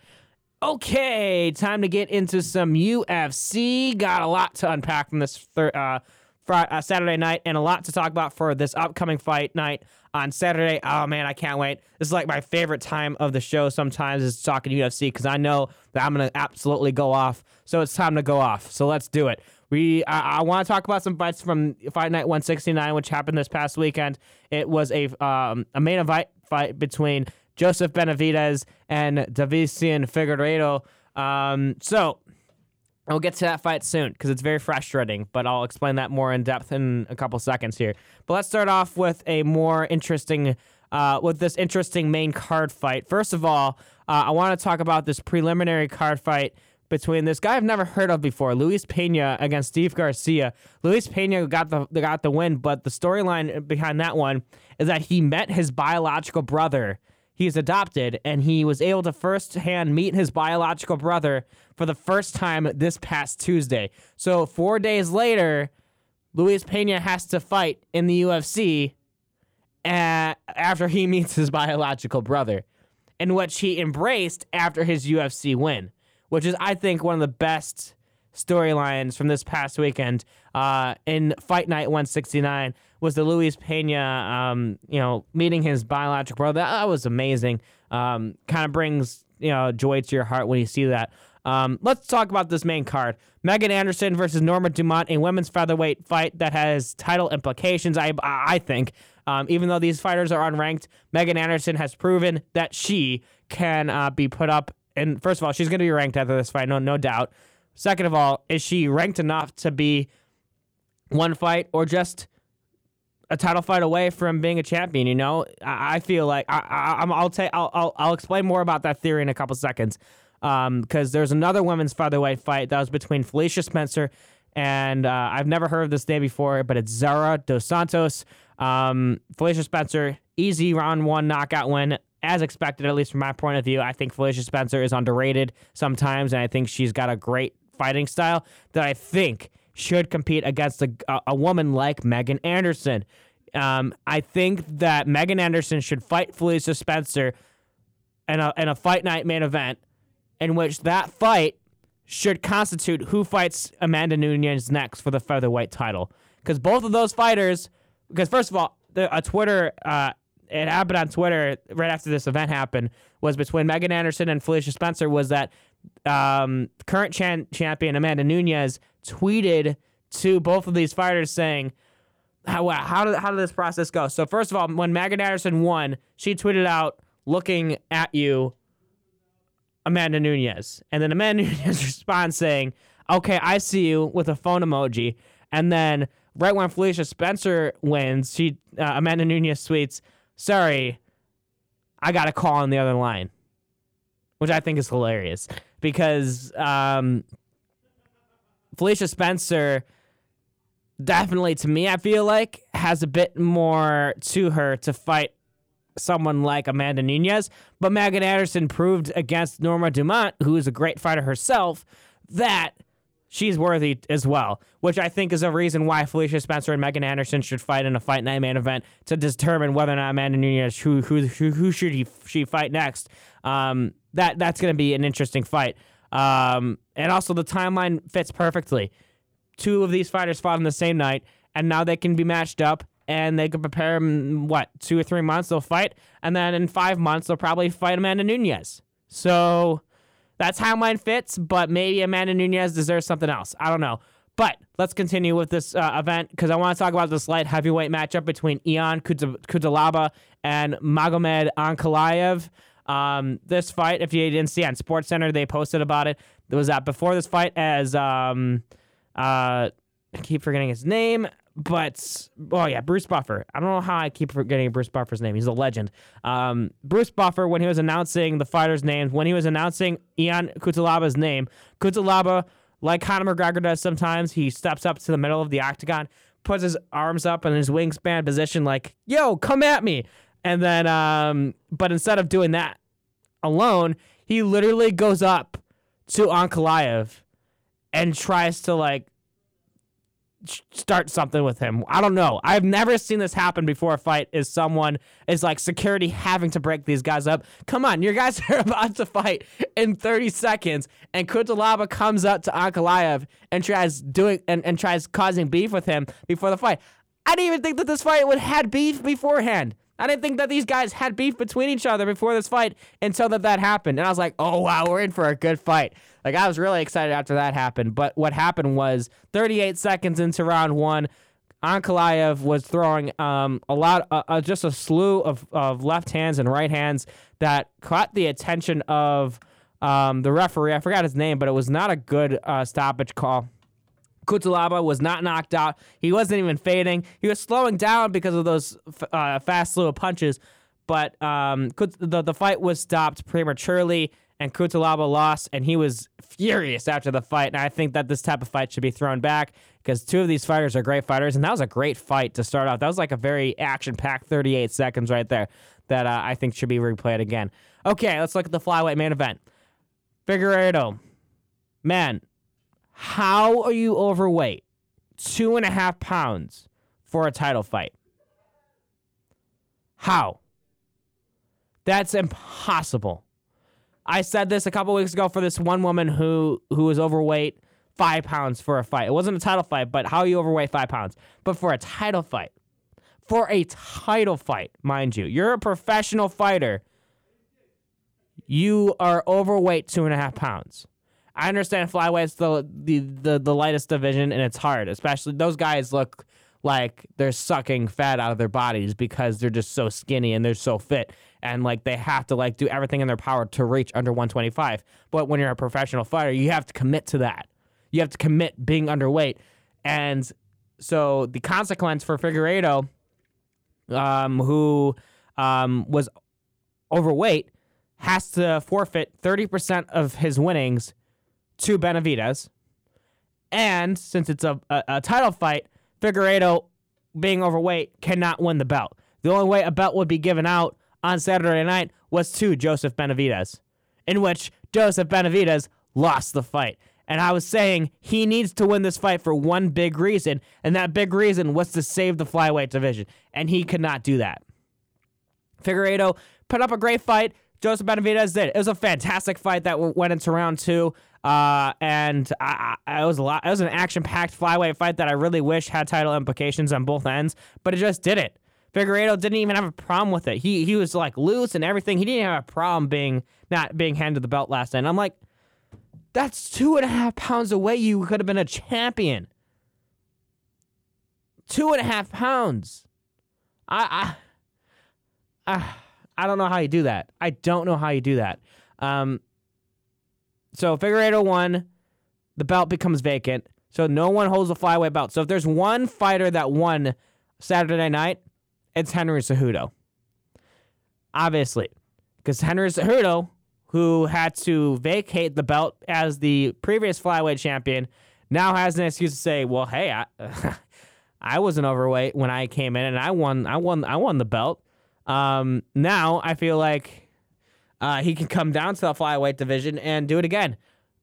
Okay, time to get into some UFC. Got a lot to unpack from this thir- uh, Friday, uh, Saturday night and a lot to talk about for this upcoming fight night on Saturday. Oh man, I can't wait. This is like my favorite time of the show sometimes is talking UFC because I know that I'm going to absolutely go off. So it's time to go off. So let's do it. We I, I want to talk about some fights from Fight Night 169, which happened this past weekend. It was a um, a main event fight between Joseph Benavidez and Deiveson Figueiredo. Um, so I'll get to that fight soon because it's very frustrating, but I'll explain that more in depth in a couple seconds here. But let's start off with a more interesting, uh, with this interesting main card fight. First of all, uh, I want to talk about this preliminary card fight between this guy I've never heard of before, Luis Pena against Steve Garcia. Luis Pena got the got the win, but the storyline behind that one is that he met his biological brother. He's adopted, and he was able to firsthand meet his biological brother for the first time this past Tuesday. So four days later, Luis Pena has to fight in the UFC after he meets his <laughs> biological brother, in which he embraced after his UFC win which is I think one of the best storylines from this past weekend uh, in Fight Night 169 was the Luis Pena, um, you know, meeting his biological brother. That was amazing. Um, kind of brings you know joy to your heart when you see that. Um, let's talk about this main card: Megan Anderson versus Norma Dumont, a women's featherweight fight that has title implications. I I think. Um, even though these fighters are unranked, Megan Anderson has proven that she can uh, be put up and first of all, she's going to be ranked after this fight, no, no doubt. Second of all, is she ranked enough to be one fight or just a title fight away from being a champion? You know, I, I feel like I, will take I'll, I'll I'll explain more about that theory in a couple seconds. Because um, there's another women's featherweight fight that was between Felicia Spencer and uh, I've never heard of this name before, but it's Zara Dos Santos. Um, Felicia Spencer, easy round one knockout win as expected, at least from my point of view, I think Felicia Spencer is underrated sometimes, and I think she's got a great fighting style that I think should compete against a, a woman like Megan Anderson. Um, I think that Megan Anderson should fight Felicia Spencer in a, in a fight night main event, in which that fight should constitute who fights Amanda Nunes next for the featherweight title. Because both of those fighters, because first of all, the, a Twitter uh, it happened on Twitter right after this event happened was between Megan Anderson and Felicia Spencer was that um, current chan- champion Amanda Nunes tweeted to both of these fighters saying, how, how, did, how did this process go? So, first of all, when Megan Anderson won, she tweeted out, looking at you, Amanda Nunes. And then Amanda <laughs> Nunes responds saying, okay, I see you with a phone emoji. And then right when Felicia Spencer wins, she uh, Amanda Nunes tweets, sorry, I got a call on the other line, which I think is hilarious because um, Felicia Spencer definitely, to me, I feel like has a bit more to her to fight someone like Amanda Nunes. But Megan Anderson proved against Norma Dumont, who is a great fighter herself, that she's worthy as well, which I think is a reason why Felicia Spencer and Megan Anderson should fight in a fight night main event to determine whether or not Amanda Nunes who who who, who should he, she fight next. Um, that that's going to be an interesting fight. Um, and also the timeline fits perfectly. Two of these fighters fought on the same night, and now they can be matched up. And they can prepare them, what, two or three months, they'll fight. And then in five months, they'll probably fight Amanda Nunes. So that's how mine fits, but maybe Amanda Nunes deserves something else. I don't know. But let's continue with this uh, event because I want to talk about this light heavyweight matchup between Ion Cutelaba and Magomed Ankalaev. Um, this fight, if you didn't see on Sports Center, they posted about it. There was that before this fight as um, uh, I keep forgetting his name but oh yeah, Bruce Buffer. I don't know how I keep forgetting Bruce Buffer's name. He's a legend. Um, Bruce Buffer, when he was announcing the fighters' names, when he was announcing Ion Cutelaba's name, Cutelaba, like Conor McGregor does sometimes, he steps up to the middle of the octagon, puts his arms up in his wingspan position, like "Yo, come at me!" And then, um, but instead of doing that alone, he literally goes up to Ankalaev and tries to like start something with him. I don't know. I've never seen this happen before a fight is someone is like security having to break these guys up. Come on, your guys <laughs> are about to fight in 30 seconds and Cutelaba comes up to Ankalaev and tries doing and, and tries causing beef with him before the fight. I didn't even think that this fight would had beef beforehand. I didn't think that these guys had beef between each other before this fight until that that happened. And I was like, oh, wow, we're in for a good fight. Like, I was really excited after that happened. But what happened was 38 seconds into round one, Ankalaev was throwing um, a lot, uh, uh, just a slew of, of left hands and right hands that caught the attention of um, the referee. I forgot his name, but it was not a good uh, stoppage call. Cutelaba was not knocked out. He wasn't even fading. He was slowing down because of those uh, fast slew of punches. But um, the the fight was stopped prematurely, and Cutelaba lost, and he was furious after the fight. And I think that this type of fight should be thrown back because two of these fighters are great fighters, and that was a great fight to start off. That was like a very action-packed 38 seconds right there that uh, I think should be replayed again. Okay, let's look at the flyweight main event. Figueiredo, man, how are you overweight? Two and a half pounds for a title fight. How? That's impossible. I said this a couple weeks ago for this one woman who who was overweight five pounds for a fight. It wasn't a title fight, but how are you overweight five pounds? But for a title fight, for a title fight, mind you, you're a professional fighter. You are overweight two and a half pounds. I understand flyweight's the, the the the lightest division and it's hard, especially those guys look like they're sucking fat out of their bodies because they're just so skinny and they're so fit and like they have to like do everything in their power to reach under 125. But when you're a professional fighter, you have to commit to that. You have to commit being underweight. And so the consequence for Figueiredo, um, who um, was overweight, has to forfeit 30% of his winnings to Benavidez. And since it's a, a, a title fight, Figueiredo, being overweight, cannot win the belt. The only way a belt would be given out on Saturday night was to Joseph Benavidez, in which Joseph Benavidez lost the fight. And I was saying he needs to win this fight for one big reason, and that big reason was to save the flyweight division, and he could not do that. Figueiredo put up a great fight. Joseph Benavidez did. It was a fantastic fight that went into round two. Uh, and I, I, it was a lot. It was an action-packed flyweight fight that I really wish had title implications on both ends, but it just didn't. Figueiredo didn't even have a problem with it. He he was like loose and everything. He didn't have a problem being not being handed the belt last night. I'm like, that's two and a half pounds away. You could have been a champion. Two and a half pounds. I I I, I don't know how you do that. I don't know how you do that. Um, so figure eight oh one, The belt becomes vacant. So no one holds the flyweight belt. So if there's one fighter that won Saturday night, it's Henry Cejudo. Obviously, because Henry Cejudo, who had to vacate the belt as the previous flyweight champion, now has an excuse to say, "Well, hey, I, <laughs> I wasn't overweight when I came in, and I won. I won. I won the belt. Um, now I feel like uh, he can come down to the flyweight division and do it again.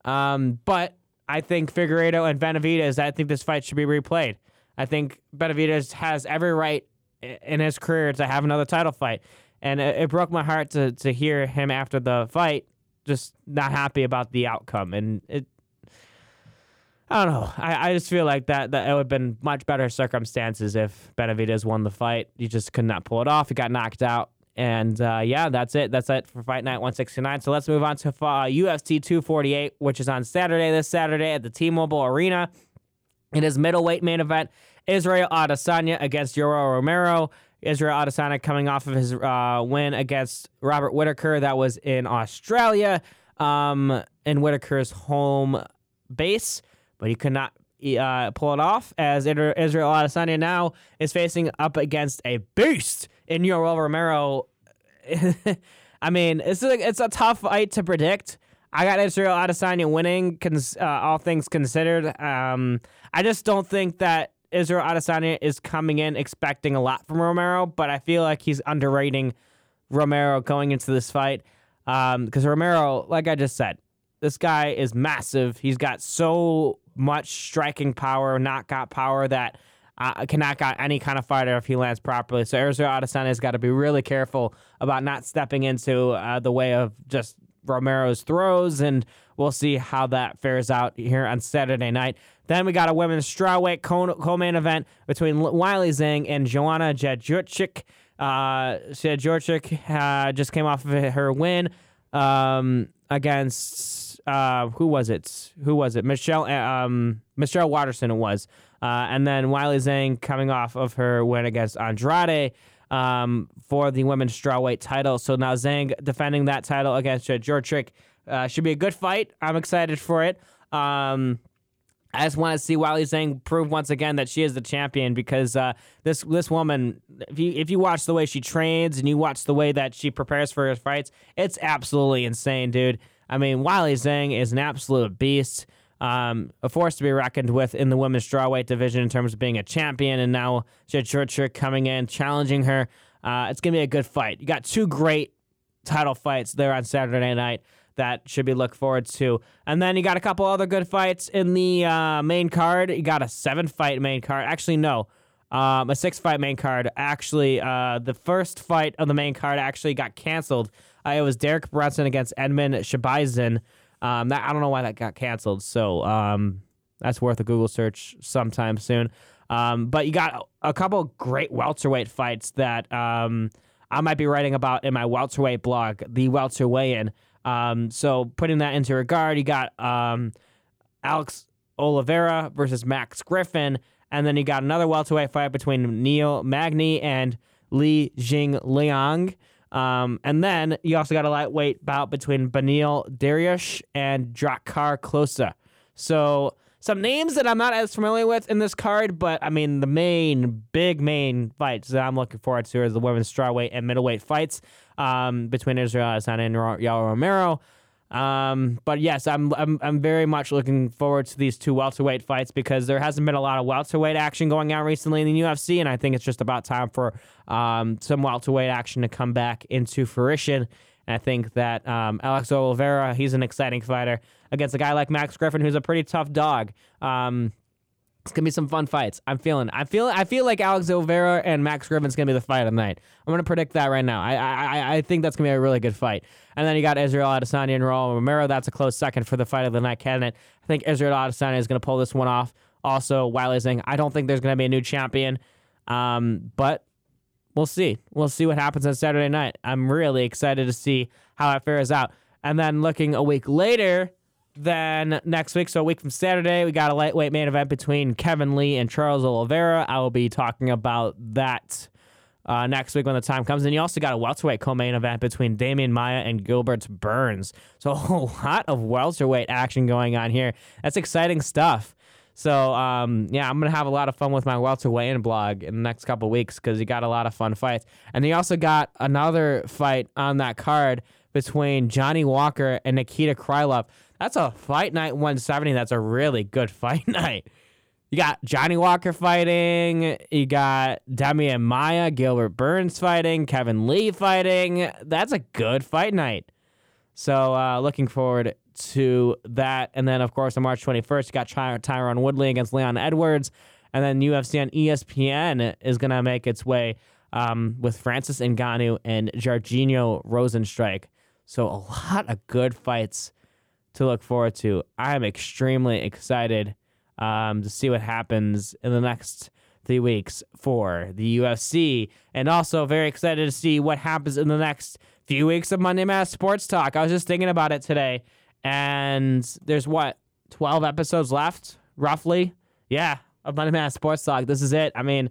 Um, but I think Figueiredo and Benavidez. I think this fight should be replayed. I think Benavidez has every right in his career to have another title fight. And it, it, broke my heart to, to hear him after the fight just not happy about the outcome. And it, I don't know. I, I just feel like that, that it would have been much better circumstances if Benavidez won the fight. He just could not pull it off. He got knocked out. And uh, yeah, that's it. That's it for Fight Night 169. So let's move on to uh, UFC 248, which is on Saturday, this Saturday at the T Mobile Arena. It is middleweight main event. Israel Adesanya against Yoel Romero. Israel Adesanya coming off of his uh, win against Robert Whitaker. That was in Australia, um, in Whitaker's home base, but he could not uh, pull it off as Israel Adesanya now is facing up against a beast in Yoel Romero. <laughs> I mean, it's a, it's a tough fight to predict. I got Israel Adesanya winning, cons- uh, all things considered. Um, I just don't think that Israel Adesanya is coming in expecting a lot from Romero, but I feel like he's underrating Romero going into this fight. Because um, Romero, like I just said, this guy is massive. He's got so much striking power, knockout power that uh, can knock any kind of fighter if he lands properly. So Israel Adesanya's got to be really careful about not stepping into uh, the way of just Romero's throws, and we'll see how that fares out here on Saturday night. Then we got a women's strawweight co-main event between Weili Zhang and Joanna Jędrzejczyk. Uh, Sia uh, just came off of her win um, against uh, who was it? Who was it? Michelle uh, um, Michelle Waterson. It was, uh, and then Weili Zhang coming off of her win against Andrade um, for the women's strawweight title. So now Zhang defending that title against Jędrzejczyk. Uh, should be a good fight. I'm excited for it. Um, I just want to see Weili Zhang prove once again that she is the champion because uh, this this woman, if you if you watch the way she trains and you watch the way that she prepares for her fights, it's absolutely insane, dude. I mean, Weili Zhang is an absolute beast, um, a force to be reckoned with in the women's strawweight division in terms of being a champion, and now Churchill coming in challenging her. Uh, it's gonna be a good fight. You got two great title fights there on Saturday night that should be looked forward to. And then you got a couple other good fights in the uh, main card. You got a seven fight main card. Actually, no, um, a six fight main card. Actually, uh, the first fight of the main card actually got canceled. Uh, it was Derek Brunson against Edmen Shahbazyan. Um, that I don't know why that got canceled. So um, that's worth a Google search sometime soon. Um, but you got a couple great welterweight fights that um, I might be writing about in my welterweight blog, the Welter Weigh-In. Um, so putting that into regard, you got um, Alex Oliveira versus Max Griffin, and then you got another welterweight fight between Neil Magny and Li Jing Liang. Um, and then you also got a lightweight bout between Beneil Dariush and Drakkar Klose. So some names that I'm not as familiar with in this card, but I mean the main, big main fights that I'm looking forward to is the women's strawweight and middleweight fights um, between Israel Adesanya and Yoel Romero. Um, but yes, I'm, I'm I'm very much looking forward to these two welterweight fights because there hasn't been a lot of welterweight action going on recently in the UFC, and I think it's just about time for um, some welterweight action to come back into fruition. And I think that um, Alex Oliveira, he's an exciting fighter against a guy like Max Griffin, who's a pretty tough dog. Um, it's gonna be some fun fights. I'm feeling. I feel. I feel like Alex Oliveira and Max Griffin's gonna be the fight of the night. I'm gonna predict that right now. I I I think that's gonna be a really good fight. And then you got Israel Adesanya and Raul Romero. That's a close second for the fight of the night candidate. I think Israel Adesanya is gonna pull this one off. Also, Weili Zhang. I don't think there's gonna be a new champion, um, but we'll see. We'll see what happens on Saturday night. I'm really excited to see how it fares out. And then looking a week later, then next week, so a week from Saturday, we got a lightweight main event between Kevin Lee and Charles Oliveira. I will be talking about that uh, next week when the time comes. And you also got a welterweight co-main event between Demian Maia and Gilbert Burns. So <laughs> a lot of welterweight action going on here. That's exciting stuff. So um, yeah, I'm gonna have a lot of fun with my welterweight blog in the next couple weeks because you got a lot of fun fights. And you also got another fight on that card between Johnny Walker and Nikita Krylov. That's a fight night 170. That's a really good fight <laughs> night. You got Johnny Walker fighting. You got Demian Maia, Gilbert Burns fighting, Kevin Lee fighting. That's a good fight night. So uh, looking forward to that. And then, of course, on March 21st, you got Ty- Tyron Woodley against Leon Edwards. And then UFC on ESPN is going to make its way um, with Francis Ngannou and Jairzinho Rozenstruik. So a lot of good fights to look forward to. I'm extremely excited um, to see what happens in the next three weeks for the UFC, and also very excited to see what happens in the next few weeks of Monday Mass Sports Talk. I was just thinking about it today, and there's what 12 episodes left, roughly. Yeah, of Monday Mass Sports Talk. This is it. I mean,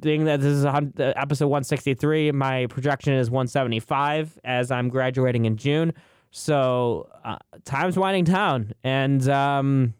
being that this is episode 163, my projection is 175 as I'm graduating in June. So uh, time's winding down, and um,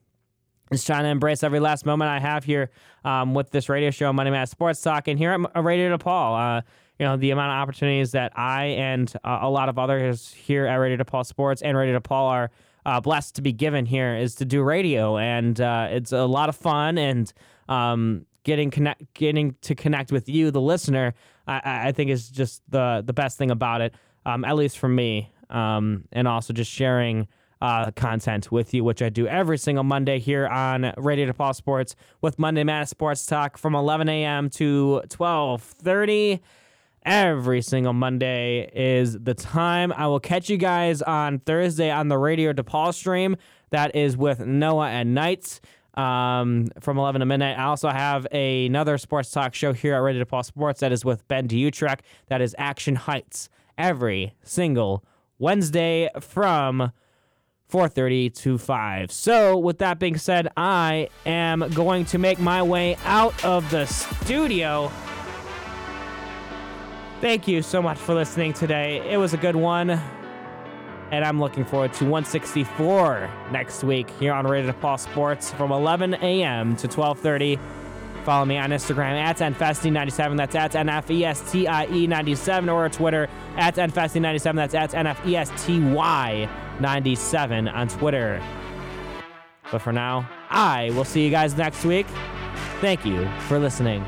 just trying to embrace every last moment I have here um, with this radio show, Money Mass Sports Talk, and here at Radio DePaul. Uh, you know the amount of opportunities that I and uh, a lot of others here at Radio DePaul Sports and Radio DePaul are uh, blessed to be given here is to do radio, and uh, it's a lot of fun and. Um, getting connect, getting to connect with you, the listener, I, I think is just the the best thing about it. Um, at least for me um, and also just sharing uh, content with you, which I do every single Monday here on Radio DePaul Sports with Monday Mass Sports Talk from 11 a.m. to 12:30. Every single Monday is the time. I will catch you guys on Thursday on the Radio DePaul stream. That is with Noah and Knights. um, from 11 to midnight. I also have a, another sports talk show here at Radio DePaul Sports that is with Ben Diutrek. That is Action Heights every single Wednesday from 4:30 to 5. So, with that being said, I am going to make my way out of the studio. Thank you so much for listening today. It was a good one. And I'm looking forward to 164 next week here on Radio Paul Sports from 11 a.m. to 12:30. Follow me on Instagram at nfesty97. That's at nfesty97 or Twitter at nfesty97. That's at nfesty97 on Twitter. But for now, I will see you guys next week. Thank you for listening.